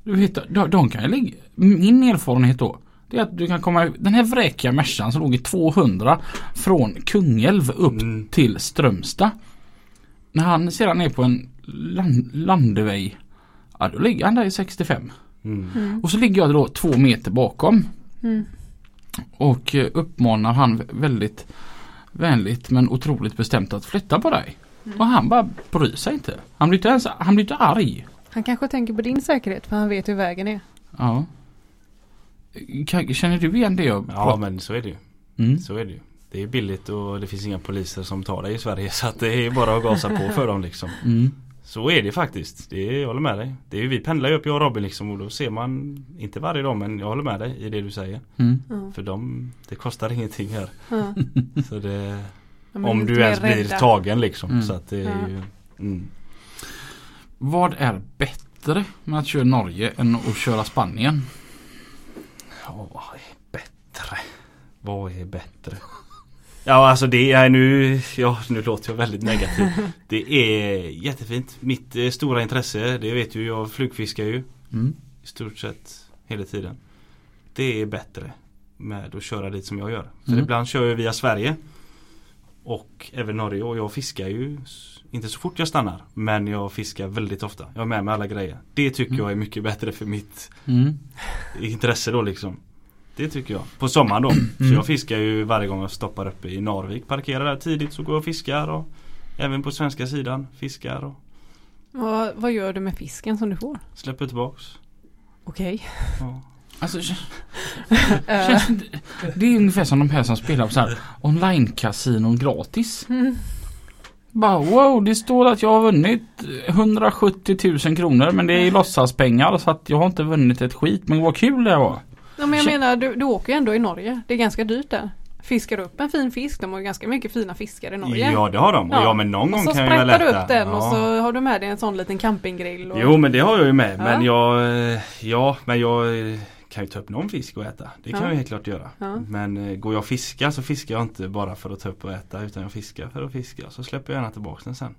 Speaker 1: Du vet, de, de kan ju ligga, min erfarenhet då det är att du kan komma, den här vräkiga Mercan som låg i 200 från Kungälv upp
Speaker 3: Mm.
Speaker 1: till Strömstad. När han sedan är på en land, landeväg, ja då ligger han där i 65.
Speaker 3: Mm.
Speaker 2: Mm.
Speaker 1: Och så ligger jag då två meter bakom
Speaker 2: Mm.
Speaker 1: och eh, uppmanar han väldigt vänligt men otroligt bestämt att flytta på dig. Och han bara bryr sig inte. Han blir inte ens han blir inte arg.
Speaker 2: Han kanske tänker på din säkerhet för han vet hur vägen är.
Speaker 1: Ja. Känner du igen det jag
Speaker 3: Ja men så är det ju.
Speaker 1: mm.
Speaker 3: Så är det ju. Det är billigt och det finns inga poliser som tar dig i Sverige så att det är bara att gasa på för dem liksom.
Speaker 1: Mm.
Speaker 3: Så är det faktiskt. Det är, jag håller med dig. Det är, vi pendlar ju upp jag och Robin liksom och då ser man Inte varje dag men jag håller med dig i det du säger.
Speaker 1: Mm.
Speaker 2: Ja.
Speaker 3: För dem Det kostar ingenting här. Så det,
Speaker 2: De
Speaker 3: om du ens blir
Speaker 2: rädda.
Speaker 3: tagen liksom.
Speaker 1: Mm.
Speaker 3: Så att det är ju mm.
Speaker 1: Vad är bättre med att köra Norge än att köra Spanien?
Speaker 3: Ja, vad är bättre? Vad är bättre? Ja alltså det är nu, ja nu låter jag väldigt negativ. Det är jättefint. Mitt eh, stora intresse, det vet ju jag flugfiskar ju
Speaker 1: Mm.
Speaker 3: i stort sett hela tiden. Det är bättre med att köra dit som jag gör. För
Speaker 1: Mm.
Speaker 3: ibland kör jag via Sverige och även Norge och jag fiskar ju inte så fort jag stannar. Men jag fiskar väldigt ofta. Jag har med mig alla grejer. Det tycker
Speaker 1: Mm.
Speaker 3: jag är mycket bättre för mitt
Speaker 1: Mm.
Speaker 3: intresse då liksom. Det tycker jag. På sommaren då. Så
Speaker 1: Mm.
Speaker 3: jag fiskar ju varje gång jag stoppar uppe i Narvik. Parkerar där tidigt så går jag och fiskar. Och även på svenska sidan fiskar och
Speaker 2: Vad, vad gör du med fisken som du får?
Speaker 3: släpper tillbaks.
Speaker 2: Okej.
Speaker 3: Ja.
Speaker 1: Alltså, känns inte, det är ungefär som de här som spelar på så här online-kasinon gratis.
Speaker 2: mm.
Speaker 1: Bara wow, det står att jag har vunnit 170 000 kronor men det är låtsaspengar så att jag har inte vunnit ett skit. Men vad kul det var.
Speaker 2: Ja, men jag menar du, du åker ju ändå i Norge. Det är ganska dyrt där. Fiskar upp en fin fisk, de har ju ganska mycket fina fiskar i Norge.
Speaker 3: Ja det har de.
Speaker 2: Ja.
Speaker 3: ja men någon gång
Speaker 2: så
Speaker 3: kan jag väl
Speaker 2: sprättar du
Speaker 3: äta.
Speaker 2: upp den
Speaker 3: ja.
Speaker 2: och så har du med dig en sån liten campinggrill. Och...
Speaker 3: Jo men det har jag ju med.
Speaker 2: Ja.
Speaker 3: Men jag eh, Ja men jag eh, kan ju ta upp någon fisk och äta. Det kan
Speaker 2: Ja.
Speaker 3: jag helt klart göra. Men eh, går jag och fiskar så fiskar jag inte bara för att ta upp och äta utan jag fiskar för att fiska. Så släpper jag gärna tillbaka den sen.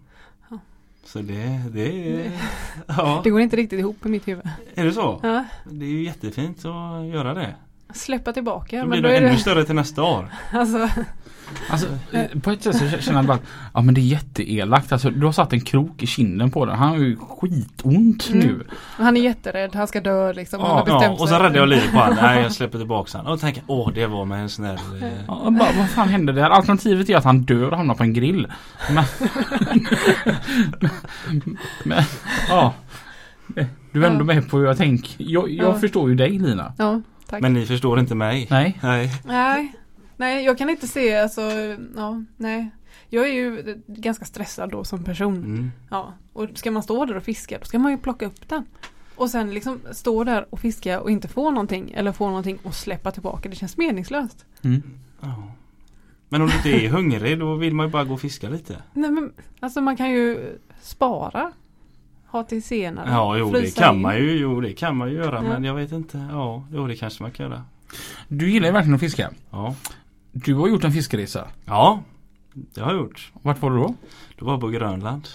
Speaker 3: Så det, det Ja,
Speaker 2: Det går inte riktigt ihop i mitt huvud.
Speaker 3: är det så?
Speaker 2: Ja.
Speaker 3: Det är ju jättefint att göra det.
Speaker 2: Släppa tillbaka.
Speaker 3: Då
Speaker 2: men
Speaker 3: blir
Speaker 2: då
Speaker 3: det ännu
Speaker 2: det,
Speaker 3: större till nästa år.
Speaker 2: alltså,
Speaker 1: Alltså eh, på ett sätt så känner jag bara att ja men det är jätteelakt. Alltså du har satt en krok i kinden på den. Han har ju skitont
Speaker 2: Mm.
Speaker 1: nu.
Speaker 2: han är jätterädd, han ska dö liksom. Han
Speaker 1: Ja,
Speaker 2: har bestämt
Speaker 3: Ja, och så
Speaker 2: sig.
Speaker 3: räddade jag livet på honom. Nej jag släpper tillbaka honom. Och tänker åh det var med en snäll eh,
Speaker 1: Ja, bara, vad fan hände där? Alternativet är att han dör och hamnar på en grill. Men, men ja. Du är ändå med på hur jag tänker. Jag, jag
Speaker 2: Ja.
Speaker 1: förstår ju dig Lina.
Speaker 2: Ja, tack.
Speaker 3: Men ni förstår inte mig.
Speaker 1: Nej.
Speaker 3: Nej.
Speaker 2: Nej, nej jag kan inte se alltså, ja, nej. Jag är ju ganska stressad då som person.
Speaker 3: Mm.
Speaker 2: Ja, och ska man stå där och fiska då ska man ju plocka upp den. Och sen liksom stå där och fiska och inte få någonting eller få någonting och släppa tillbaka. Det känns meningslöst.
Speaker 1: Mm.
Speaker 3: Ja. Men om du inte är hungrig då vill man ju bara gå och fiska lite.
Speaker 2: Nej men alltså man kan ju spara. Ha till senare.
Speaker 3: Ja jo det kan
Speaker 2: in.
Speaker 3: man ju, jo det kan man ju göra
Speaker 2: Ja.
Speaker 3: men jag vet inte. Ja, jo det kanske man kan göra.
Speaker 1: Du gillar ju verkligen att fiska.
Speaker 3: Ja.
Speaker 1: Du har gjort en fiskeresa.
Speaker 3: Ja, det har jag gjort.
Speaker 1: Vart var du då?
Speaker 3: Då var jag på Grönland.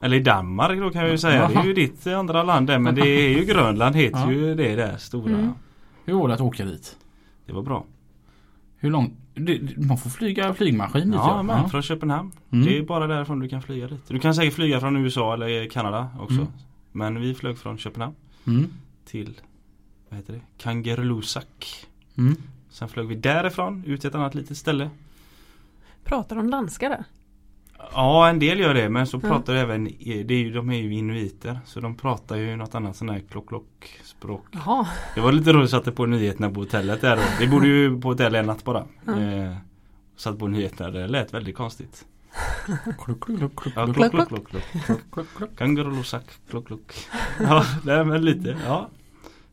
Speaker 3: Eller i Danmark då kan jag ju säga. Det är ju ditt andra land där men det är ju Grönland heter
Speaker 1: Ja.
Speaker 3: ju det där stora.
Speaker 2: Mm.
Speaker 1: Hur var det att åka dit?
Speaker 3: Det var bra.
Speaker 1: Hur långt? Man får flyga flygmaskin dit
Speaker 3: Ja, men från Köpenhamn.
Speaker 1: Mm.
Speaker 3: Det är bara därifrån du kan flyga dit. Du kan säkert flyga från USA eller Kanada också.
Speaker 1: Mm.
Speaker 3: Men vi flög från Köpenhamn
Speaker 1: Mm.
Speaker 3: till vad heter det? Kangerlussuaq.
Speaker 1: Mm.
Speaker 3: Sen flög vi därifrån ut till ett annat litet ställe.
Speaker 2: Pratar de danska där?
Speaker 3: Ja en del gör det men så
Speaker 2: Mm.
Speaker 3: pratar även, det är ju, de är ju inuiter så de pratar ju något annat sån här klock klock språk.
Speaker 2: Jaha.
Speaker 3: Det var lite roligt, satte på nyheterna på hotellet där. Vi bodde ju på hotell en natt bara.
Speaker 2: Mm.
Speaker 3: Eh, satt på nyheterna, det lät väldigt konstigt.
Speaker 1: Kluck, kluck, kluck, kluck,
Speaker 3: Ja,
Speaker 1: kluck,
Speaker 3: klock
Speaker 2: klock,
Speaker 3: klock klock klock.
Speaker 1: kluck, kluck, kluck.
Speaker 3: Kangaroosak, klock klock. Ja, nej, men lite, ja.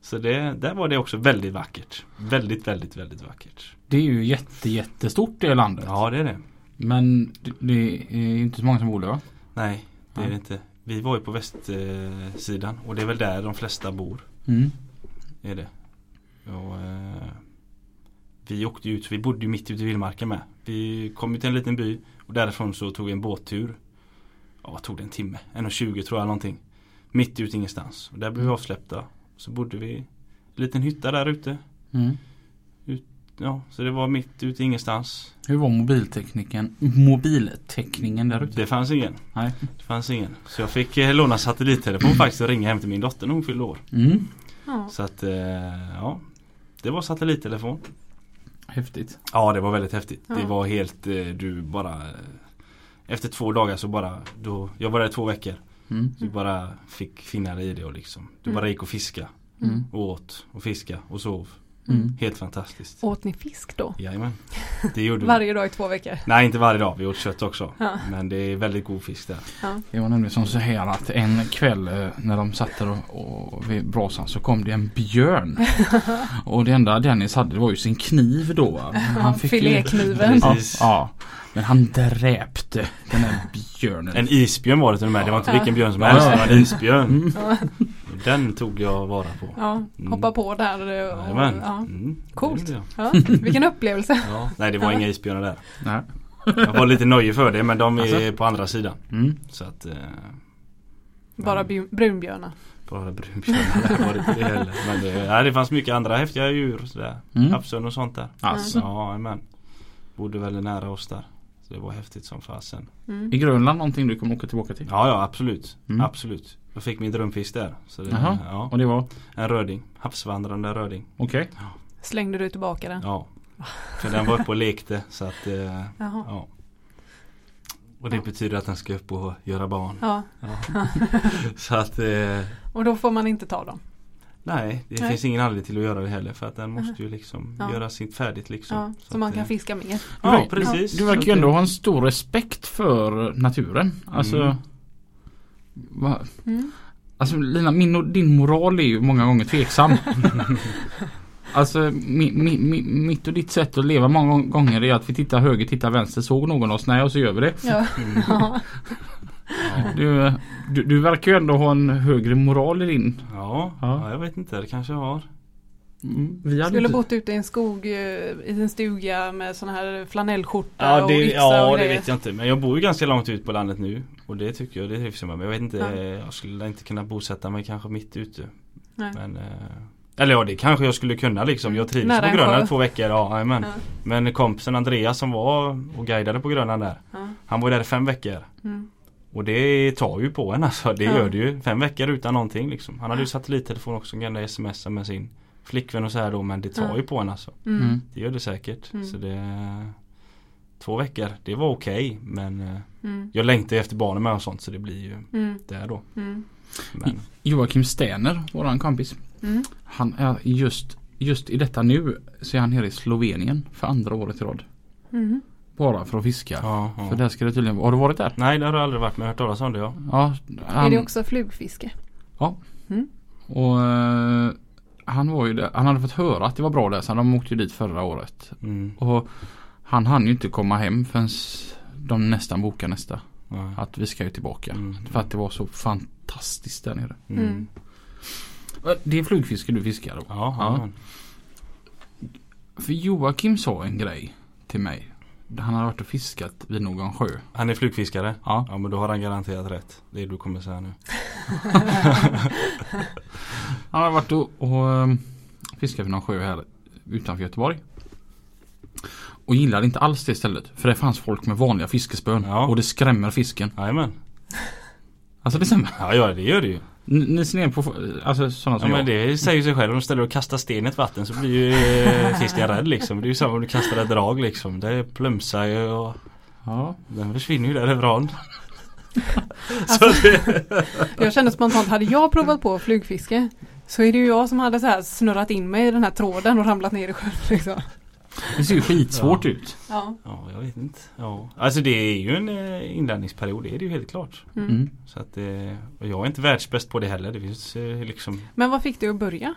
Speaker 3: Så det, där var det också väldigt vackert. Väldigt, väldigt, väldigt vackert.
Speaker 1: Det är ju jätte, jättestort det landet.
Speaker 3: Ja, det är det.
Speaker 1: Men det, är inte så många som bor där va?
Speaker 3: Nej, det är det inte. Vi var ju på västsidan och det är väl där de flesta bor.
Speaker 1: Mm.
Speaker 3: Är det. Och, eh, vi åkte ut, vi bodde ju mitt ute i vildmarken med. Vi kom ju till en liten by och därifrån så tog vi en båttur. Ja, vad tog det? En timme? 1.20 tror jag någonting. Mitt ute ingenstans. Och där blev vi avsläppta. Så bodde vi i en liten hytta där ute.
Speaker 1: Mm.
Speaker 3: Ja, så det var mitt ute ingenstans.
Speaker 1: Hur var mobiltekniken, mobiltäckningen där ute?
Speaker 3: Det fanns ingen.
Speaker 1: Nej.
Speaker 3: Det fanns ingen. Så jag fick eh, låna satellittelefon faktiskt och ringa hem till min dotter när hon fyllde år.
Speaker 1: Mm.
Speaker 2: Ja.
Speaker 3: Så att, eh, ja. Det var satellittelefon.
Speaker 1: Häftigt.
Speaker 3: Ja det var väldigt häftigt.
Speaker 2: Ja.
Speaker 3: Det var helt, eh, du bara Efter två dagar så bara, då, jag var där i två veckor.
Speaker 1: Mm.
Speaker 3: Du bara fick finna dig i det och liksom. Du
Speaker 2: Mm.
Speaker 3: bara gick och fiska
Speaker 1: Mm.
Speaker 3: och åt och fiska och sov.
Speaker 1: Mm.
Speaker 3: Helt fantastiskt.
Speaker 2: Åt ni fisk då?
Speaker 3: Jajamän. Det gjorde vi.
Speaker 2: Varje dag i två veckor?
Speaker 3: Nej inte varje dag, vi åt kött också.
Speaker 2: Ja.
Speaker 3: Men det är väldigt god fisk där.
Speaker 2: Ja.
Speaker 1: Det var nämligen som så här att en kväll eh, när de satt där och, och vid brasan så kom det en björn. och det enda Dennis hade det var ju sin kniv då.
Speaker 2: Ja,
Speaker 1: fick
Speaker 2: filékniven.
Speaker 1: Ja,
Speaker 3: Precis.
Speaker 1: ja. Men han dräpte den här björnen.
Speaker 3: En isbjörn var det till och med. Det var inte vilken björn som
Speaker 1: Ja,
Speaker 3: helst. Det var en isbjörn.
Speaker 1: Mm.
Speaker 3: Den tog jag vara på.
Speaker 2: ja, hoppa på där. Och,
Speaker 3: Jajamän.
Speaker 2: ja.
Speaker 3: Mm,
Speaker 2: Coolt. Ja, vilken upplevelse.
Speaker 3: Ja. Nej det var
Speaker 2: Ja.
Speaker 3: inga isbjörnar där.
Speaker 1: Nej.
Speaker 3: Jag var lite nöjd för det men de är
Speaker 1: Alltså?
Speaker 3: på andra sidan.
Speaker 1: Mm.
Speaker 3: Så att eh,
Speaker 2: Bara brunbjörnar.
Speaker 3: Bara brunbjörnar var det inte det heller. Men det, nej, det fanns mycket andra häftiga djur sådär.
Speaker 1: Mm.
Speaker 3: Havsörn och sånt där.
Speaker 1: Alltså.
Speaker 3: Ja men Bodde väldigt nära oss där. Så det var häftigt som fasen.
Speaker 2: Mm.
Speaker 1: Är Grönland någonting du kommer åka tillbaka till?
Speaker 3: Ja ja absolut.
Speaker 1: Mm.
Speaker 3: Absolut. Jag fick min drömfisk där. Så det,
Speaker 1: Jaha.
Speaker 3: ja,
Speaker 1: Och det var?
Speaker 3: en röding. Havsvandrande röding.
Speaker 1: Okej.
Speaker 2: Slängde du tillbaka den?
Speaker 3: Ja. För den var uppe och lekte så att eh, ja. Och det betyder att den ska upp och göra barn.
Speaker 2: Ja.
Speaker 3: Ja. så att eh,
Speaker 2: Och då får man inte ta dem?
Speaker 3: Nej, det
Speaker 2: Nej.
Speaker 3: finns ingen anledning till att göra det heller för att den måste ju liksom
Speaker 2: Ja.
Speaker 3: göra sitt färdigt liksom.
Speaker 2: Ja, så,
Speaker 3: att,
Speaker 2: man kan
Speaker 3: eh,
Speaker 2: fiska mer?
Speaker 1: Du
Speaker 3: Ja precis.
Speaker 1: Du verkar
Speaker 3: Så
Speaker 1: ju
Speaker 3: att
Speaker 1: ändå ha en stor respekt för naturen. Alltså,
Speaker 3: Mm.
Speaker 1: Va,
Speaker 2: Mm.
Speaker 1: alltså Lina, min och din moral är ju många gånger tveksam. alltså mi, mi, mi, mitt och ditt sätt att leva många gånger är att vi tittar höger, tittar vänster, såg någon oss? Nej och så gör vi det.
Speaker 2: Ja. Ja.
Speaker 3: Ja.
Speaker 1: Du, du, du verkar ju ändå ha en högre moral i din.
Speaker 3: Ja,
Speaker 1: Ja.
Speaker 3: ja, jag vet inte. Det kanske jag har.
Speaker 1: Mm, Vi
Speaker 2: Skulle
Speaker 1: inte...
Speaker 2: bott ute i en skog eh, i en stuga med sån här flanellskjorta
Speaker 3: Ja,
Speaker 2: och
Speaker 3: det,
Speaker 2: yxa
Speaker 3: ja
Speaker 2: och
Speaker 3: det vet jag inte. Men jag bor ju ganska långt ut på landet nu. Och det tycker jag, det trivs jag med. Men jag vet inte,
Speaker 2: Ja.
Speaker 3: eh, jag skulle inte kunna bosätta mig kanske mitt ute.
Speaker 2: Nej.
Speaker 3: Men, eh, eller ja, det kanske jag skulle kunna liksom. Jag trivs
Speaker 2: Nära
Speaker 3: på Grönland två veckor. Ja.
Speaker 2: Ja.
Speaker 3: Men kompisen Andreas som var och guidade på Grönland där.
Speaker 2: Ja.
Speaker 3: Han var där i fem veckor.
Speaker 2: Mm.
Speaker 3: Och det tar ju på en alltså. Det gör det ju. Fem veckor utan någonting liksom. Han hade ju satellittelefon också. Kunde smsa med sin flickvän och så här då. Men det tar ju på en alltså.
Speaker 2: Mm.
Speaker 3: Det gör det säkert.
Speaker 2: Mm.
Speaker 3: Så det Två veckor, det var okej. men eh,
Speaker 2: Mm.
Speaker 3: jag längtar efter barnen med och sånt så det blir ju
Speaker 2: Mm.
Speaker 3: där då.
Speaker 2: Mm.
Speaker 3: Men,
Speaker 1: Joakim Sterner, våran kompis.
Speaker 2: Mm.
Speaker 1: Han är just, just i detta nu så är han nere i Slovenien för andra året i rad.
Speaker 2: Mm.
Speaker 1: Bara för att fiska.
Speaker 3: ja, ja.
Speaker 1: För där ska det tydligen Har du varit där?
Speaker 3: Nej det har jag aldrig varit men jag har hört talas om det ja.
Speaker 1: Ja. Han,
Speaker 2: Är det också flugfiske?
Speaker 1: Och eh, han var ju där. Han hade fått höra att det var bra där så de åkte ju dit förra året.
Speaker 3: Mm.
Speaker 1: Och han hann ju inte komma hem förrän de nästan bokade nästa.
Speaker 3: Ja.
Speaker 1: Att vi ska ju tillbaka.
Speaker 3: Mm.
Speaker 1: För att det var så fantastiskt där nere.
Speaker 3: Mm.
Speaker 2: Mm.
Speaker 1: Det är flugfiske du fiskar då?
Speaker 3: Ja,
Speaker 1: Ja. För Joakim sa en grej till mig. Han hade varit och fiskat vid någon sjö.
Speaker 3: Han är flugfiskare?
Speaker 1: Ja.
Speaker 3: Ja men då har han garanterat rätt. Det du kommer säga nu.
Speaker 1: Han hade varit och, och um, fiskat vid någon sjö här utanför Göteborg. Och gillade inte alls det stället. För det fanns folk med vanliga fiskespön.
Speaker 3: Ja.
Speaker 1: Och det skrämmer fisken.
Speaker 3: Jajamän.
Speaker 1: Alltså det stämmer.
Speaker 3: Ja, ja det gör det ju.
Speaker 1: Ni, ni ser ner på alltså sådana
Speaker 3: Ja,
Speaker 1: som
Speaker 3: men
Speaker 1: jag.
Speaker 3: det säger sig själv. Om du ställer och kastar sten i ett vatten så blir ju eh, fisken rädd liksom. Det är ju samma om du kastar ett drag liksom. Det plumsar ju och
Speaker 1: Ja.
Speaker 3: den försvinner ju därifrån.
Speaker 2: Alltså, jag kände spontant, hade jag provat på flugfiske så är det ju jag som hade så här snurrat in mig i den här tråden och ramlat ner i sjön. Liksom.
Speaker 1: Det ser ju skitsvårt ut.
Speaker 2: Ja.
Speaker 3: Ja, jag vet inte. Ja. Alltså det är ju en eh, inlärningsperiod, det är det ju helt klart.
Speaker 2: Mm.
Speaker 1: Mm.
Speaker 3: Så att, eh, och jag är inte världsbäst på det heller. Det finns eh, liksom
Speaker 2: Men vad fick du att börja?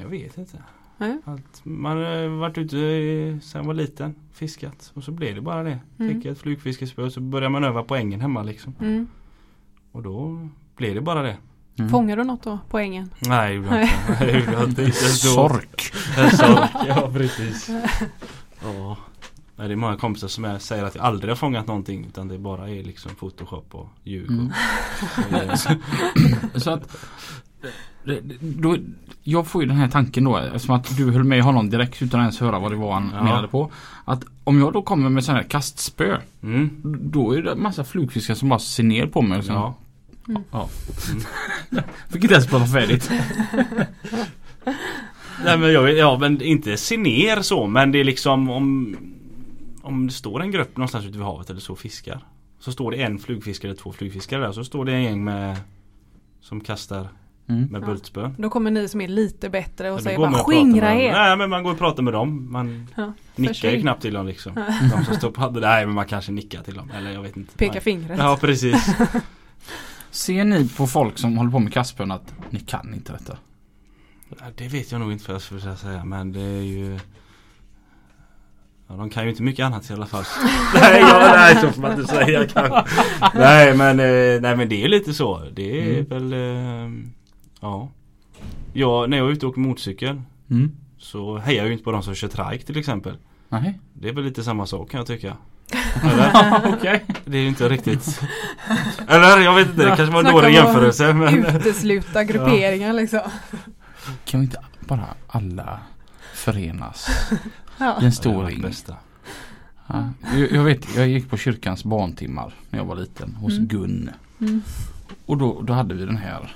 Speaker 3: Jag vet inte.
Speaker 2: Nej.
Speaker 3: Allt, man har varit ute sen var liten, fiskat och så blev det bara det.
Speaker 2: Mm.
Speaker 3: Fick ett flugfiskespö och så började man öva på ängen hemma liksom.
Speaker 2: Mm.
Speaker 3: Och då blev det bara det.
Speaker 1: Mm.
Speaker 2: Fångar du något då på ängen?
Speaker 3: Nej, gjorde jag inte. Jag inte.
Speaker 1: Sork.
Speaker 3: Ja precis. Ja. Nej, det är många kompisar som är, säger att jag aldrig har fångat någonting utan det bara är liksom photoshop och ljug.
Speaker 1: Mm.
Speaker 3: Och,
Speaker 1: Så att då, jag får ju den här tanken då eftersom att du höll med honom direkt utan ens höra vad det var han
Speaker 3: Ja.
Speaker 1: menade på. Att om jag då kommer med sån här kastspö
Speaker 3: mm.
Speaker 1: då är det en massa flugfiskar som bara ser ner på mig. Liksom.
Speaker 3: Ja.
Speaker 1: Ja. Fick inte ens prata färdigt.
Speaker 3: Nej men jag vet, ja men inte se ner så men det är liksom om Om det står en grupp någonstans ute vid havet eller så fiskar Så står det en flugfiskare eller två flugfiskare där så står det en gäng med Som kastar
Speaker 1: Mm.
Speaker 3: med
Speaker 2: Ja.
Speaker 3: bultspö
Speaker 2: Då kommer ni som är lite bättre och
Speaker 3: Ja,
Speaker 2: säger bara
Speaker 3: och pratar med
Speaker 2: skingra
Speaker 3: dem.
Speaker 2: er.
Speaker 3: Nej men man går och pratar med dem Man
Speaker 2: Ja,
Speaker 3: nickar ju knappt till dem liksom De som står på handen, nej men man kanske nickar till dem eller jag vet inte
Speaker 2: Peka
Speaker 3: nej.
Speaker 2: fingret.
Speaker 3: Ja precis
Speaker 1: Ser ni på folk som håller på med kastspön att ni kan inte detta?
Speaker 3: Ja, Det vet jag nog inte för jag skulle säga men det är ju Ja de kan ju inte mycket annat i alla fall Nej, ja, nej så får man inte säga kanske Nej men, eh, nej men det är lite så Det är
Speaker 1: Mm.
Speaker 3: väl eh, Ja Ja när jag är ute och åker motorcykel
Speaker 1: Mm.
Speaker 3: Så hejar jag ju inte på de som kör trike till exempel
Speaker 1: Nej.
Speaker 3: Det är väl lite samma sak kan jag tycka Eller?
Speaker 1: Okej.
Speaker 3: Det är ju inte riktigt Eller jag vet inte, det kanske var en dålig jämförelse men
Speaker 2: Utesluta grupperingar liksom.
Speaker 1: Kan vi inte bara alla förenas
Speaker 2: Ja.
Speaker 1: i en stor ring?
Speaker 3: bästa.
Speaker 1: Ja. Jag, jag vet, jag gick på kyrkans barntimmar när jag var liten hos
Speaker 2: Mm.
Speaker 1: Gun.
Speaker 2: Mm.
Speaker 1: Och då, då hade vi den här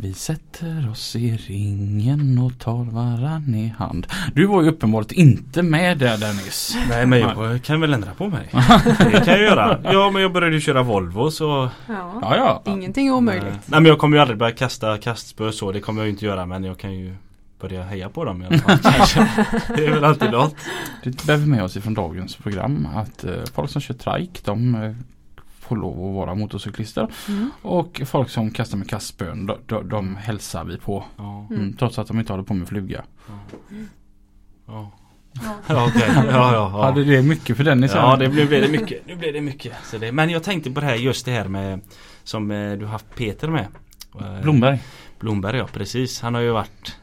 Speaker 1: Vi sätter oss i ringen och tar varann i hand. Du var ju uppenbarligen inte med där Dennis.
Speaker 3: Nej men jag kan väl ändra på mig. Det kan jag göra. Ja men jag började ju köra Volvo så
Speaker 2: Ja.
Speaker 1: Ja, ja.
Speaker 2: Ingenting är omöjligt.
Speaker 3: Nej men jag kommer ju aldrig börja kasta kastspö så. Det kommer jag ju inte göra men jag kan ju börja heja på dem i alla fall. Det är väl alltid något.
Speaker 1: Det bär vi med oss ifrån dagens program. Att eh, folk som kör trike de eh, får lov att vara motorcyklister.
Speaker 2: Mm.
Speaker 1: Och folk som kastar med kastspön de, de, de hälsar vi på.
Speaker 3: Ja.
Speaker 2: Mm.
Speaker 1: Mm, trots att de inte håller på med fluga.
Speaker 3: Ja,
Speaker 2: Ja.
Speaker 3: ja. Ja, ja, ja.
Speaker 1: Hade det mycket för Dennis?
Speaker 3: Ja det blev, blev det mycket. Nu blev det mycket. Så det, men jag tänkte på det här just det här med Som eh, du har haft Peter med. Eh,
Speaker 1: Blomberg.
Speaker 3: Blomberg ja precis. Han har ju varit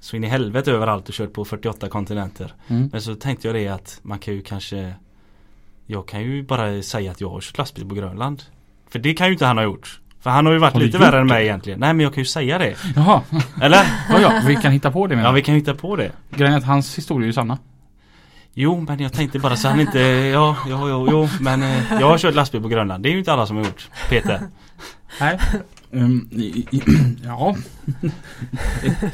Speaker 3: så in i helvete överallt och kört på 48 kontinenter.
Speaker 1: Mm.
Speaker 3: Men så tänkte jag det att man kan ju kanske Jag kan ju bara säga att jag har kört lastbil på Grönland. För det kan ju inte han ha gjort. För han har ju varit
Speaker 1: Har
Speaker 3: lite värre än
Speaker 1: det?
Speaker 3: mig egentligen. Nej men jag kan ju säga det.
Speaker 1: Jaha,
Speaker 3: Eller?
Speaker 1: ja, ja, vi kan hitta på det med.
Speaker 3: Ja vi kan hitta på det.
Speaker 1: Grejen är att hans historia är ju sanna.
Speaker 3: Jo men jag tänkte bara så han inte Ja, ja, ja, jo men eh, jag har kört lastbil på Grönland. Det är ju inte alla som har gjort. Peter.
Speaker 1: Nej. Um, i, i, ja.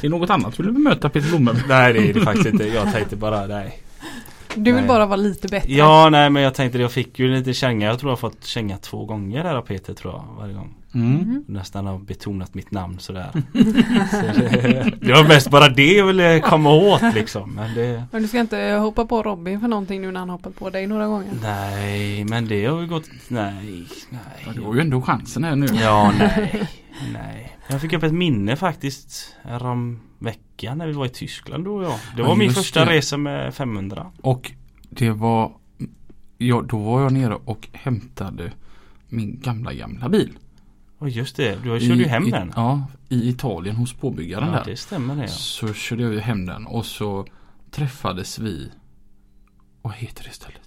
Speaker 1: det är något annat. Vill du bemöta Peter Blomberg?
Speaker 3: Nej det är det faktiskt inte. Jag tänkte bara nej.
Speaker 2: Du vill
Speaker 3: Nej.
Speaker 2: bara vara lite bättre.
Speaker 3: Ja nej men jag tänkte jag fick ju lite känga. Jag tror jag har fått känga två gånger där av Peter tror jag. Varje gång.
Speaker 1: Mm.
Speaker 2: Mm.
Speaker 3: Nästan har betonat mitt namn sådär. så det, det var mest bara det jag ville komma åt liksom. Men det,
Speaker 2: Men du ska inte hoppa på Robin för någonting nu när han hoppat på dig några gånger.
Speaker 3: nej, men det har ju gått, nej, nej.
Speaker 1: du har ju ändå chansen här nu.
Speaker 3: Ja, nej, nej. Jag fick upp ett minne faktiskt om veckan när vi var i Tyskland du och jag. Det
Speaker 1: Ja,
Speaker 3: var min
Speaker 1: just
Speaker 3: första
Speaker 1: det.
Speaker 3: resa med 500.
Speaker 1: Och det var ja, Då var jag nere och hämtade min gamla gamla bil.
Speaker 3: Och just det, du körde ju hem
Speaker 1: I,
Speaker 3: den.
Speaker 1: Ja, i Italien hos påbyggaren
Speaker 3: Ja,
Speaker 1: där.
Speaker 3: det stämmer det ja.
Speaker 1: Så körde jag hem den och så träffades vi Vad heter det stället?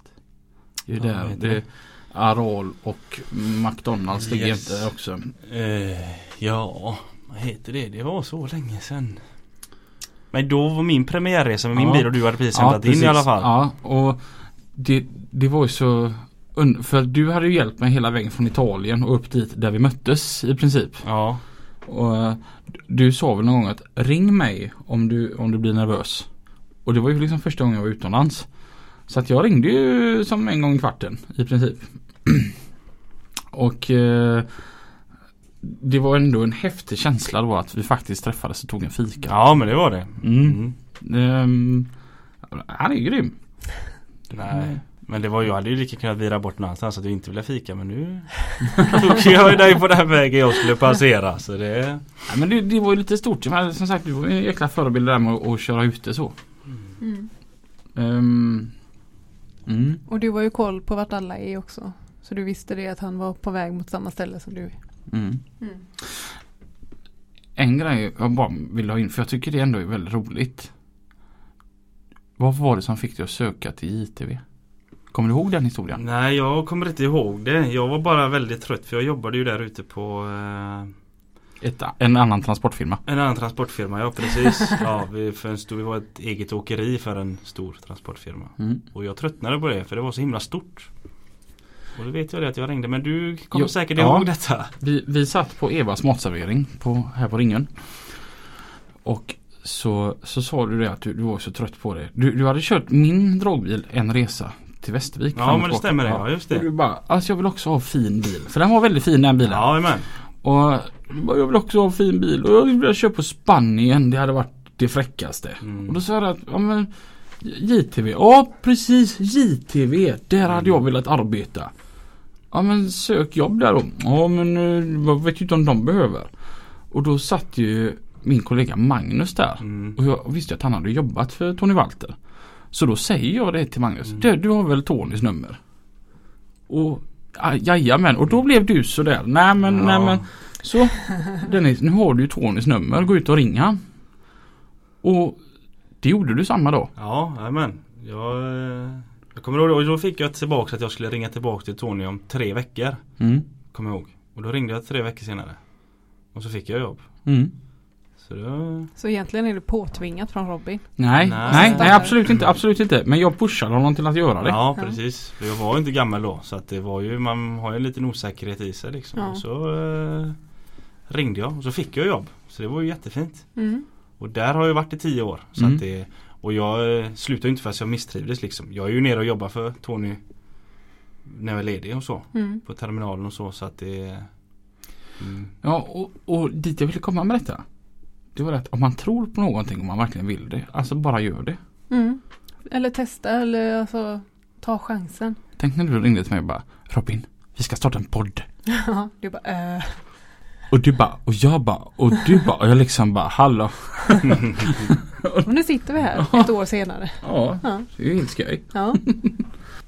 Speaker 1: Det är
Speaker 3: Ja,
Speaker 1: där det
Speaker 3: det?
Speaker 1: Aral och McDonalds ligger
Speaker 3: Yes.
Speaker 1: inte också.
Speaker 3: Eh, ja, vad heter det? Det var så länge sedan. Men då var min premiärresa med min
Speaker 1: Ja.
Speaker 3: bil och du hade precis hämtat in i alla fall.
Speaker 1: Ja, och det, det var ju så för du hade ju hjälpt mig hela vägen från Italien och upp dit där vi möttes i princip.
Speaker 3: Ja.
Speaker 1: Och eh, du sa väl någon gång att ring mig om du, om du blir nervös. Och det var ju liksom första gången jag var utomlands. Så att jag ringde ju som en gång i kvarten i princip. och eh, det var ändå en häftig känsla då att vi faktiskt träffades och tog en fika.
Speaker 3: Ja men det var det.
Speaker 1: Mm. Ehm, han är grym.
Speaker 3: Nej. Men det var jag hade ju lika kunnat vira bort någonstans att du inte ville fika men nu tog jag ju dig på den vägen jag skulle passera så det
Speaker 1: Ja, men det, det var ju lite stort. Men som sagt du var ju en jäkla förebild där med att, att köra ute så.
Speaker 2: Mm.
Speaker 1: Ehm, mm.
Speaker 2: Och du var ju koll på vart alla är också. Så du visste det att han var på väg mot samma ställe som du.
Speaker 1: Mm.
Speaker 2: Mm.
Speaker 1: En grej jag bara vill ha in för jag tycker det ändå är väldigt roligt. Vad var det som fick dig att söka till JTV? Kommer du ihåg den historien?
Speaker 3: Nej jag kommer inte ihåg det. Jag var bara väldigt trött för jag jobbade ju där ute på eh,
Speaker 1: Ett, en annan transportfirma.
Speaker 3: en annan transportfirma. Ja precis. Ja, vi, för en stor, vi var ett eget åkeri för en stor transportfirma.
Speaker 1: Mm.
Speaker 3: Och jag tröttnade på det för det var så himla stort. Och då vet jag det att jag ringde men du kommer
Speaker 1: Jo,
Speaker 3: säkert
Speaker 1: ja.
Speaker 3: ihåg detta.
Speaker 1: Vi, vi satt på Evas matservering på, här på Ringen. Och så, så sa du det att du, du var så trött på det. Du, du hade kört min dragbil en resa till Västervik.
Speaker 3: Ja
Speaker 1: och
Speaker 3: men det stämmer det. Ja just
Speaker 1: Och
Speaker 3: det.
Speaker 1: du bara, alltså jag vill också ha fin bil. För den var väldigt fin den bilen.
Speaker 3: Ja men.
Speaker 1: Och du bara, jag vill också ha fin bil. Och jag vill köpa på Spanien. Det hade varit det fräckaste.
Speaker 3: Mm.
Speaker 1: Och då sa jag att, ja men JTV, ja precis JTV, där hade jag velat arbeta. Ja men sök jobb där då. Ja men eh, jag vet ju inte om de behöver. Och då satt ju min kollega Magnus där.
Speaker 3: Mm.
Speaker 1: Och jag visste att han hade jobbat för Tony Walter. Så då säger jag det till Magnus.
Speaker 3: Mm.
Speaker 1: Du, du har väl Tonys nummer? Och ja, jajamän. Och då blev du sådär. Nej men,
Speaker 3: Ja.
Speaker 1: nej men. Så Dennis, nu har du ju Tonys nummer. Gå ut och ring han. Och det gjorde du samma dag.
Speaker 3: Ja, men jag, kommer ihåg det. och då fick jag tillbaka att jag skulle ringa tillbaka till Tony om tre veckor.
Speaker 1: Mm.
Speaker 3: Kommer jag ihåg. Och då ringde jag tre veckor senare. Och så fick jag jobb.
Speaker 1: Mm.
Speaker 3: Så var...
Speaker 2: Så egentligen är det påtvingat från Robin.
Speaker 1: Nej,
Speaker 3: Nej.
Speaker 1: nej, nej, absolut inte, absolut inte. Men jag pushade honom till att göra det.
Speaker 3: Ja
Speaker 2: Ja.
Speaker 3: precis. För jag var ju inte gammal då. Så att det var ju, man har ju en liten osäkerhet i sig liksom.
Speaker 2: Ja.
Speaker 3: Och så eh, ringde jag och så fick jag jobb. Så det var ju jättefint.
Speaker 2: Mm.
Speaker 3: Och där har jag varit i tio år. Så
Speaker 1: Mm.
Speaker 3: att det, och jag eh, slutade inte för att jag misstrivdes liksom. Jag är ju nere och jobbar för Tony när jag är ledig och så.
Speaker 2: Mm.
Speaker 3: På terminalen och så. Så att det mm.
Speaker 1: Ja, och, och dit jag ville komma med detta. Det var att om man tror på någonting och man verkligen vill det. Alltså bara gör det.
Speaker 2: Mm. Eller testa eller alltså ta chansen.
Speaker 1: Tänk när du ringde till mig och bara Robin, vi ska starta en podd.
Speaker 2: Ja, du bara äh.
Speaker 1: Och du bara, och jag bara, och du bara, och jag liksom bara, hallå.
Speaker 2: Och nu sitter vi här ett år senare.
Speaker 1: Ja,
Speaker 2: Ja.
Speaker 1: det är ju helt skoj.
Speaker 2: Ja.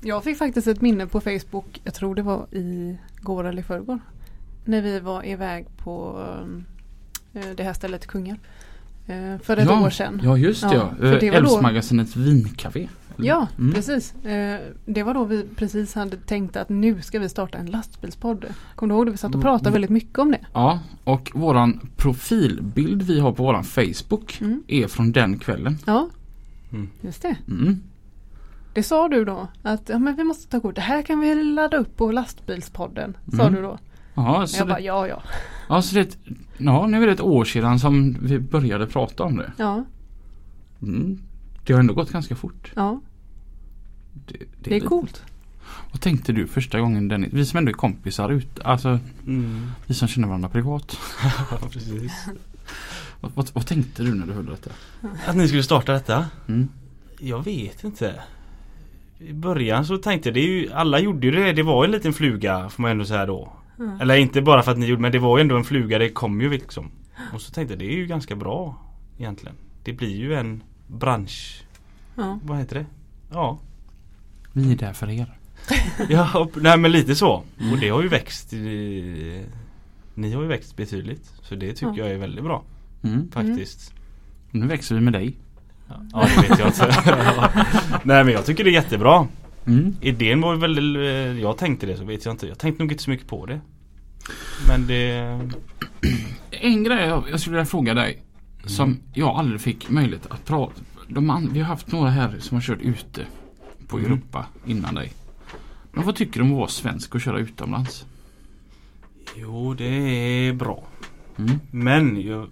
Speaker 2: Jag fick faktiskt ett minne på Facebook, jag tror det var i går eller i förrgår. När vi var iväg på eh, det här stället i Kungälv. Eh, För ett
Speaker 1: ja,
Speaker 2: år sedan.
Speaker 1: Ja, just det.
Speaker 2: Ja,
Speaker 1: Älvsmagasinets vincafé.
Speaker 2: Ja,
Speaker 1: Mm.
Speaker 2: precis. Eh, Det var då vi precis hade tänkt att nu ska vi starta en lastbilspodd. Kommer du ihåg det? Vi satt och pratade
Speaker 1: Mm.
Speaker 2: väldigt mycket om det.
Speaker 1: Ja, och våran profilbild vi har på våran Facebook
Speaker 2: Mm.
Speaker 1: är från den kvällen.
Speaker 2: Ja,
Speaker 3: Mm.
Speaker 2: just det.
Speaker 1: Mm.
Speaker 2: Det sa du då att ja, men vi måste ta kort. Det här kan vi ladda upp på lastbilspodden. Sa
Speaker 1: Mm.
Speaker 2: du då.
Speaker 1: Ja, så
Speaker 2: Jag
Speaker 1: det,
Speaker 2: bara ja ja.
Speaker 1: ja, så det, ja, nu är det ett år sedan som vi började prata om det.
Speaker 2: Ja,
Speaker 1: Mm. Det har ändå gått ganska fort.
Speaker 2: ja.
Speaker 1: Det,
Speaker 2: Det är
Speaker 1: lite-
Speaker 2: coolt.
Speaker 1: Vad tänkte du första gången Dennis? Vi som ändå är kompisar ut, alltså
Speaker 3: Mm.
Speaker 1: vi som känner varandra privat.
Speaker 3: Ja, precis.
Speaker 1: Vad, vad, vad tänkte du när du hörde detta?
Speaker 3: Att ni skulle starta detta?
Speaker 1: Mm.
Speaker 3: Jag vet inte. I början så tänkte jag, det är ju, alla gjorde ju det. Det var en liten fluga får man ändå säga då.
Speaker 2: Ja.
Speaker 3: Eller inte bara för att ni gjorde men det var ju ändå en fluga, det kom ju liksom. Och så tänkte jag, det är ju ganska bra egentligen. Det blir ju en bransch,
Speaker 2: Ja.
Speaker 3: vad heter det? Ja,
Speaker 1: Vi är där för er.
Speaker 3: ja och- nej men lite så. Och det har ju växt. i- Ni har ju växt betydligt. Så det tycker
Speaker 2: Ja.
Speaker 3: jag är väldigt bra
Speaker 1: Mm.
Speaker 3: faktiskt.
Speaker 1: Nu växer vi med dig.
Speaker 3: Ja det vet jag inte. nej men jag tycker det är jättebra.
Speaker 1: Mm.
Speaker 3: Idén var ju väldigt, eh, jag tänkte det så vet jag inte. Jag tänkte nog inte så mycket på det. Men det,
Speaker 1: En grej jag, jag skulle vilja fråga dig. Som jag aldrig fick möjlighet att prata. De vi har haft några här som har kört ute på
Speaker 3: Mm.
Speaker 1: Europa innan dig. Men vad tycker du om att vara svensk och köra utomlands?
Speaker 3: Jo det är bra.
Speaker 1: Mm.
Speaker 3: Men jag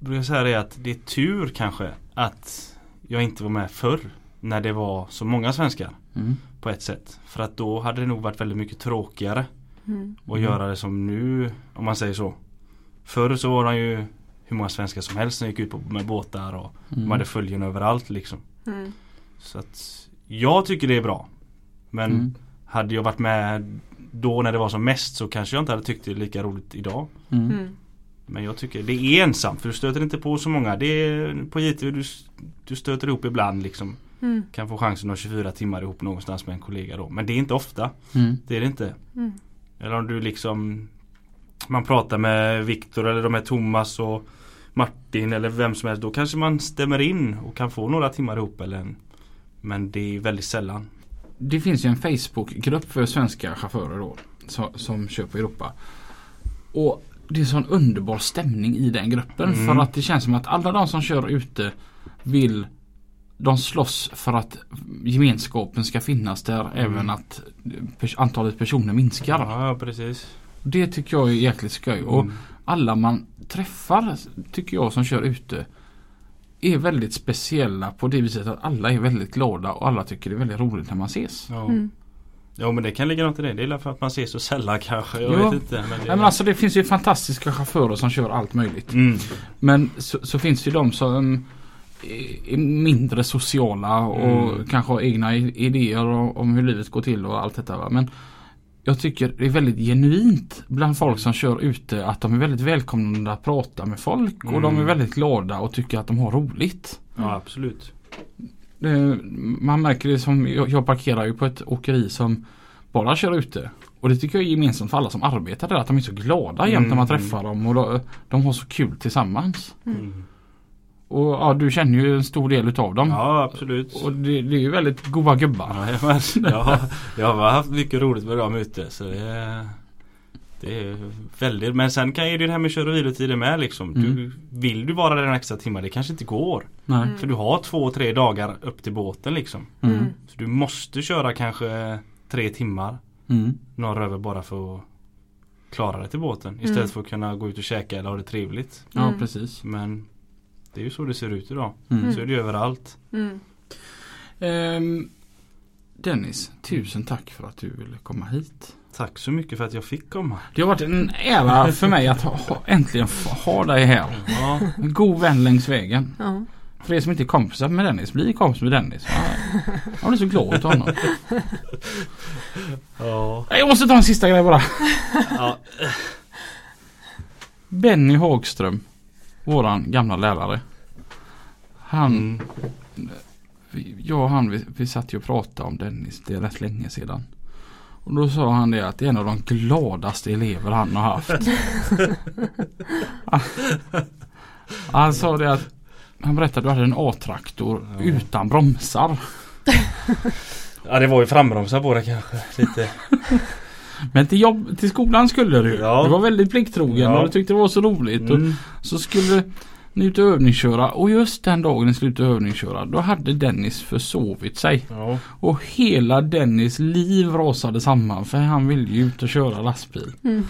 Speaker 3: brukar säga det att det är tur kanske att jag inte var med förr. När det var så många svenskar
Speaker 1: Mm.
Speaker 3: på ett sätt. För att då hade det nog varit väldigt mycket tråkigare
Speaker 2: Mm.
Speaker 3: att göra det som nu om man säger så. Förr så var det ju hur många svenskar som helst som gick ut på, med båtar och de
Speaker 1: Mm.
Speaker 3: hade följen överallt liksom.
Speaker 2: Mm.
Speaker 3: Så att jag tycker det är bra. Men
Speaker 1: Mm.
Speaker 3: hade jag varit med då när det var som mest så kanske jag inte hade tyckt det lika roligt idag.
Speaker 1: Mm.
Speaker 2: Mm.
Speaker 3: Men jag tycker det är ensamt för du stöter inte på så många. Det är på JTV du, du stöter ihop ibland liksom.
Speaker 2: Mm.
Speaker 3: Kan få chansen att ha 24 timmar ihop någonstans med en kollega då. Men det är inte ofta.
Speaker 1: Mm.
Speaker 3: Det är det inte.
Speaker 2: Mm.
Speaker 3: Eller om du liksom Man pratar med Viktor eller de här Thomas och Martin eller vem som helst. Då kanske man stämmer in och kan få några timmar ihop eller en, Men det är väldigt sällan.
Speaker 1: Det finns ju en Facebookgrupp för svenska chaufförer då. Som, som kör på Europa. Och det är sån underbar stämning i den gruppen.
Speaker 3: Mm.
Speaker 1: För att det känns som att alla de som kör ute vill de slåss för att gemenskapen ska finnas där
Speaker 3: Mm.
Speaker 1: även att antalet personer minskar.
Speaker 3: Ja precis.
Speaker 1: Det tycker jag är jäkligt skoj. Och
Speaker 3: Mm.
Speaker 1: alla man träffar tycker jag som kör ute är väldigt speciella på det viset att alla är väldigt glada och alla tycker det är väldigt roligt när man ses.
Speaker 3: Ja.
Speaker 2: Mm.
Speaker 3: ja men det kan ligga något i det. Det är för att man ser så sällan kanske. Jag
Speaker 1: Ja.
Speaker 3: vet inte. Men det...
Speaker 1: Nej, men alltså det finns ju fantastiska chaufförer som kör allt möjligt.
Speaker 3: mm.
Speaker 1: Men så, så finns det ju de som är mindre sociala och
Speaker 3: Mm.
Speaker 1: kanske har egna idéer om om hur livet går till och allt detta. Va? Men jag tycker det är väldigt genuint bland folk som kör ute att de är väldigt välkomna att prata med folk och de är
Speaker 3: Mm.
Speaker 1: väldigt glada och tycker att de har roligt.
Speaker 3: Ja absolut.
Speaker 1: Det, man märker det som, jag, jag parkerar ju på ett åkeri som bara kör ute. Och det tycker jag är gemensamt för alla som arbetar där att de är så glada jämt när man
Speaker 3: Mm.
Speaker 1: träffar dem och de, de har så kul tillsammans.
Speaker 3: Mm.
Speaker 1: Och ja, du känner ju en stor del utav dem.
Speaker 3: Ja absolut.
Speaker 1: Och det, det är ju väldigt goda gubbar.
Speaker 3: Ja, jag, jag har haft mycket roligt med dem ute så det är, det är väldigt Men sen kan ju det här med kör och vilotider med liksom. Du,
Speaker 1: Mm.
Speaker 3: vill du vara där en extra timme det kanske inte går.
Speaker 1: Nej.
Speaker 2: Mm.
Speaker 3: För du har två, tre dagar upp till båten liksom.
Speaker 1: Mm.
Speaker 2: Mm.
Speaker 3: Så du måste köra kanske tre timmar
Speaker 1: Mm.
Speaker 3: norröver bara för att klara dig till båten. Istället
Speaker 2: Mm.
Speaker 3: för att kunna gå ut och käka eller ha det trevligt.
Speaker 1: Ja
Speaker 2: Mm.
Speaker 1: precis.
Speaker 3: Men det är ju så det ser ut idag.
Speaker 1: Mm.
Speaker 3: Så är det ju överallt.
Speaker 2: Mm.
Speaker 1: Ehm, Dennis, tusen tack för att du ville komma hit.
Speaker 3: Tack så mycket för att jag fick komma.
Speaker 1: Det har varit en ära för mig att ha, äntligen ha dig här.
Speaker 3: Ja,
Speaker 1: En god vän längs vägen.
Speaker 2: Ja.
Speaker 1: För er som inte är kompisar med Dennis, bli kompis med Dennis. Ja, Jag blir så glad åt honom.
Speaker 3: ja.
Speaker 1: Jag måste ta en sista grej bara.
Speaker 3: ja.
Speaker 1: Benny Hagström, våran gamla lärare. Han,
Speaker 3: Mm.
Speaker 1: jag och han vi, vi satt ju och pratade om Dennis, det är rätt länge sedan. Och då sa han det att det är en av de gladaste elever han har haft. han sa det att han berättade att du hade en A-traktor
Speaker 3: Ja.
Speaker 1: utan bromsar.
Speaker 3: Ja det var ju frambromsar på det kanske. Lite.
Speaker 1: Men till, jobb, till skolan skulle du.
Speaker 3: Ja.
Speaker 1: Du var väldigt plikttrogen
Speaker 3: Ja.
Speaker 1: och du tyckte det var så roligt. Och
Speaker 3: Mm.
Speaker 1: så skulle ni ut och övningsköra och just den dagen ni och övningsköra då hade Dennis försovit sig.
Speaker 3: Ja.
Speaker 1: Och hela Dennis liv rasade samman för han ville ju ut och köra lastbil.
Speaker 2: Mm.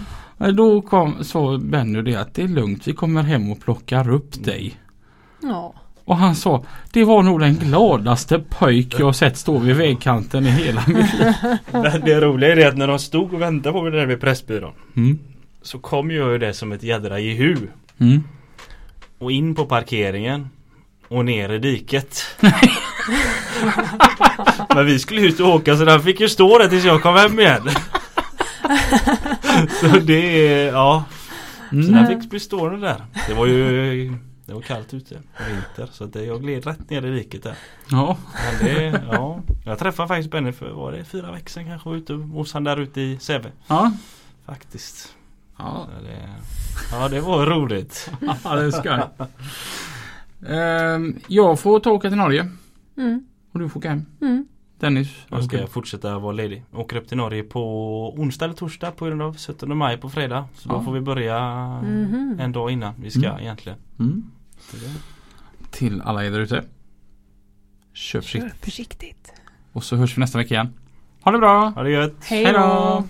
Speaker 1: Då kom, sa Benny det att det är lugnt, vi kommer hem och plockar upp dig.
Speaker 2: Ja.
Speaker 1: Och han sa, det var nog den gladaste pojk jag sett stå vid vägkanten i hela mitt liv.
Speaker 3: Det roliga är det att när de stod och väntade på mig där vid Pressbyrån.
Speaker 1: Mm.
Speaker 3: Så kom jag ju det som ett jädra jehu.
Speaker 1: Mm.
Speaker 3: Och in på parkeringen. Och ner i diket. Men vi skulle ut och åka så den fick ju stå där tills jag kom hem igen. så det är, ja. Så
Speaker 1: Mm.
Speaker 3: den fick bli stående där. Det var ju det var kallt ute på vinter så att det, jag gled rätt ner i diket där.
Speaker 1: Ja.
Speaker 3: Men det, ja. Jag träffade faktiskt Benny för, var det fyra veckor sedan kanske? Ute hos han där ute i Säve.
Speaker 1: Ja.
Speaker 3: Faktiskt.
Speaker 1: Ja,
Speaker 3: Så det, ja det var roligt.
Speaker 1: ja det ska um, Jag får ta och åka till Norge.
Speaker 2: Mm.
Speaker 1: Och du får åka hem.
Speaker 2: Mm.
Speaker 1: Dennis.
Speaker 3: Jag ska fortsätta vara ledig. Jag åker upp till Norge på onsdag eller torsdag på grund av 17 maj på fredag. Så
Speaker 1: Ja.
Speaker 3: då får vi börja
Speaker 2: Mhm.
Speaker 3: en dag innan vi ska
Speaker 1: Mm.
Speaker 3: egentligen.
Speaker 1: Mm. Till alla er där ute.
Speaker 2: Kör
Speaker 1: försiktigt.
Speaker 2: försiktigt.
Speaker 1: Och så hörs vi nästa vecka igen. Ha det bra!
Speaker 3: Ha det gött!
Speaker 2: Hej då!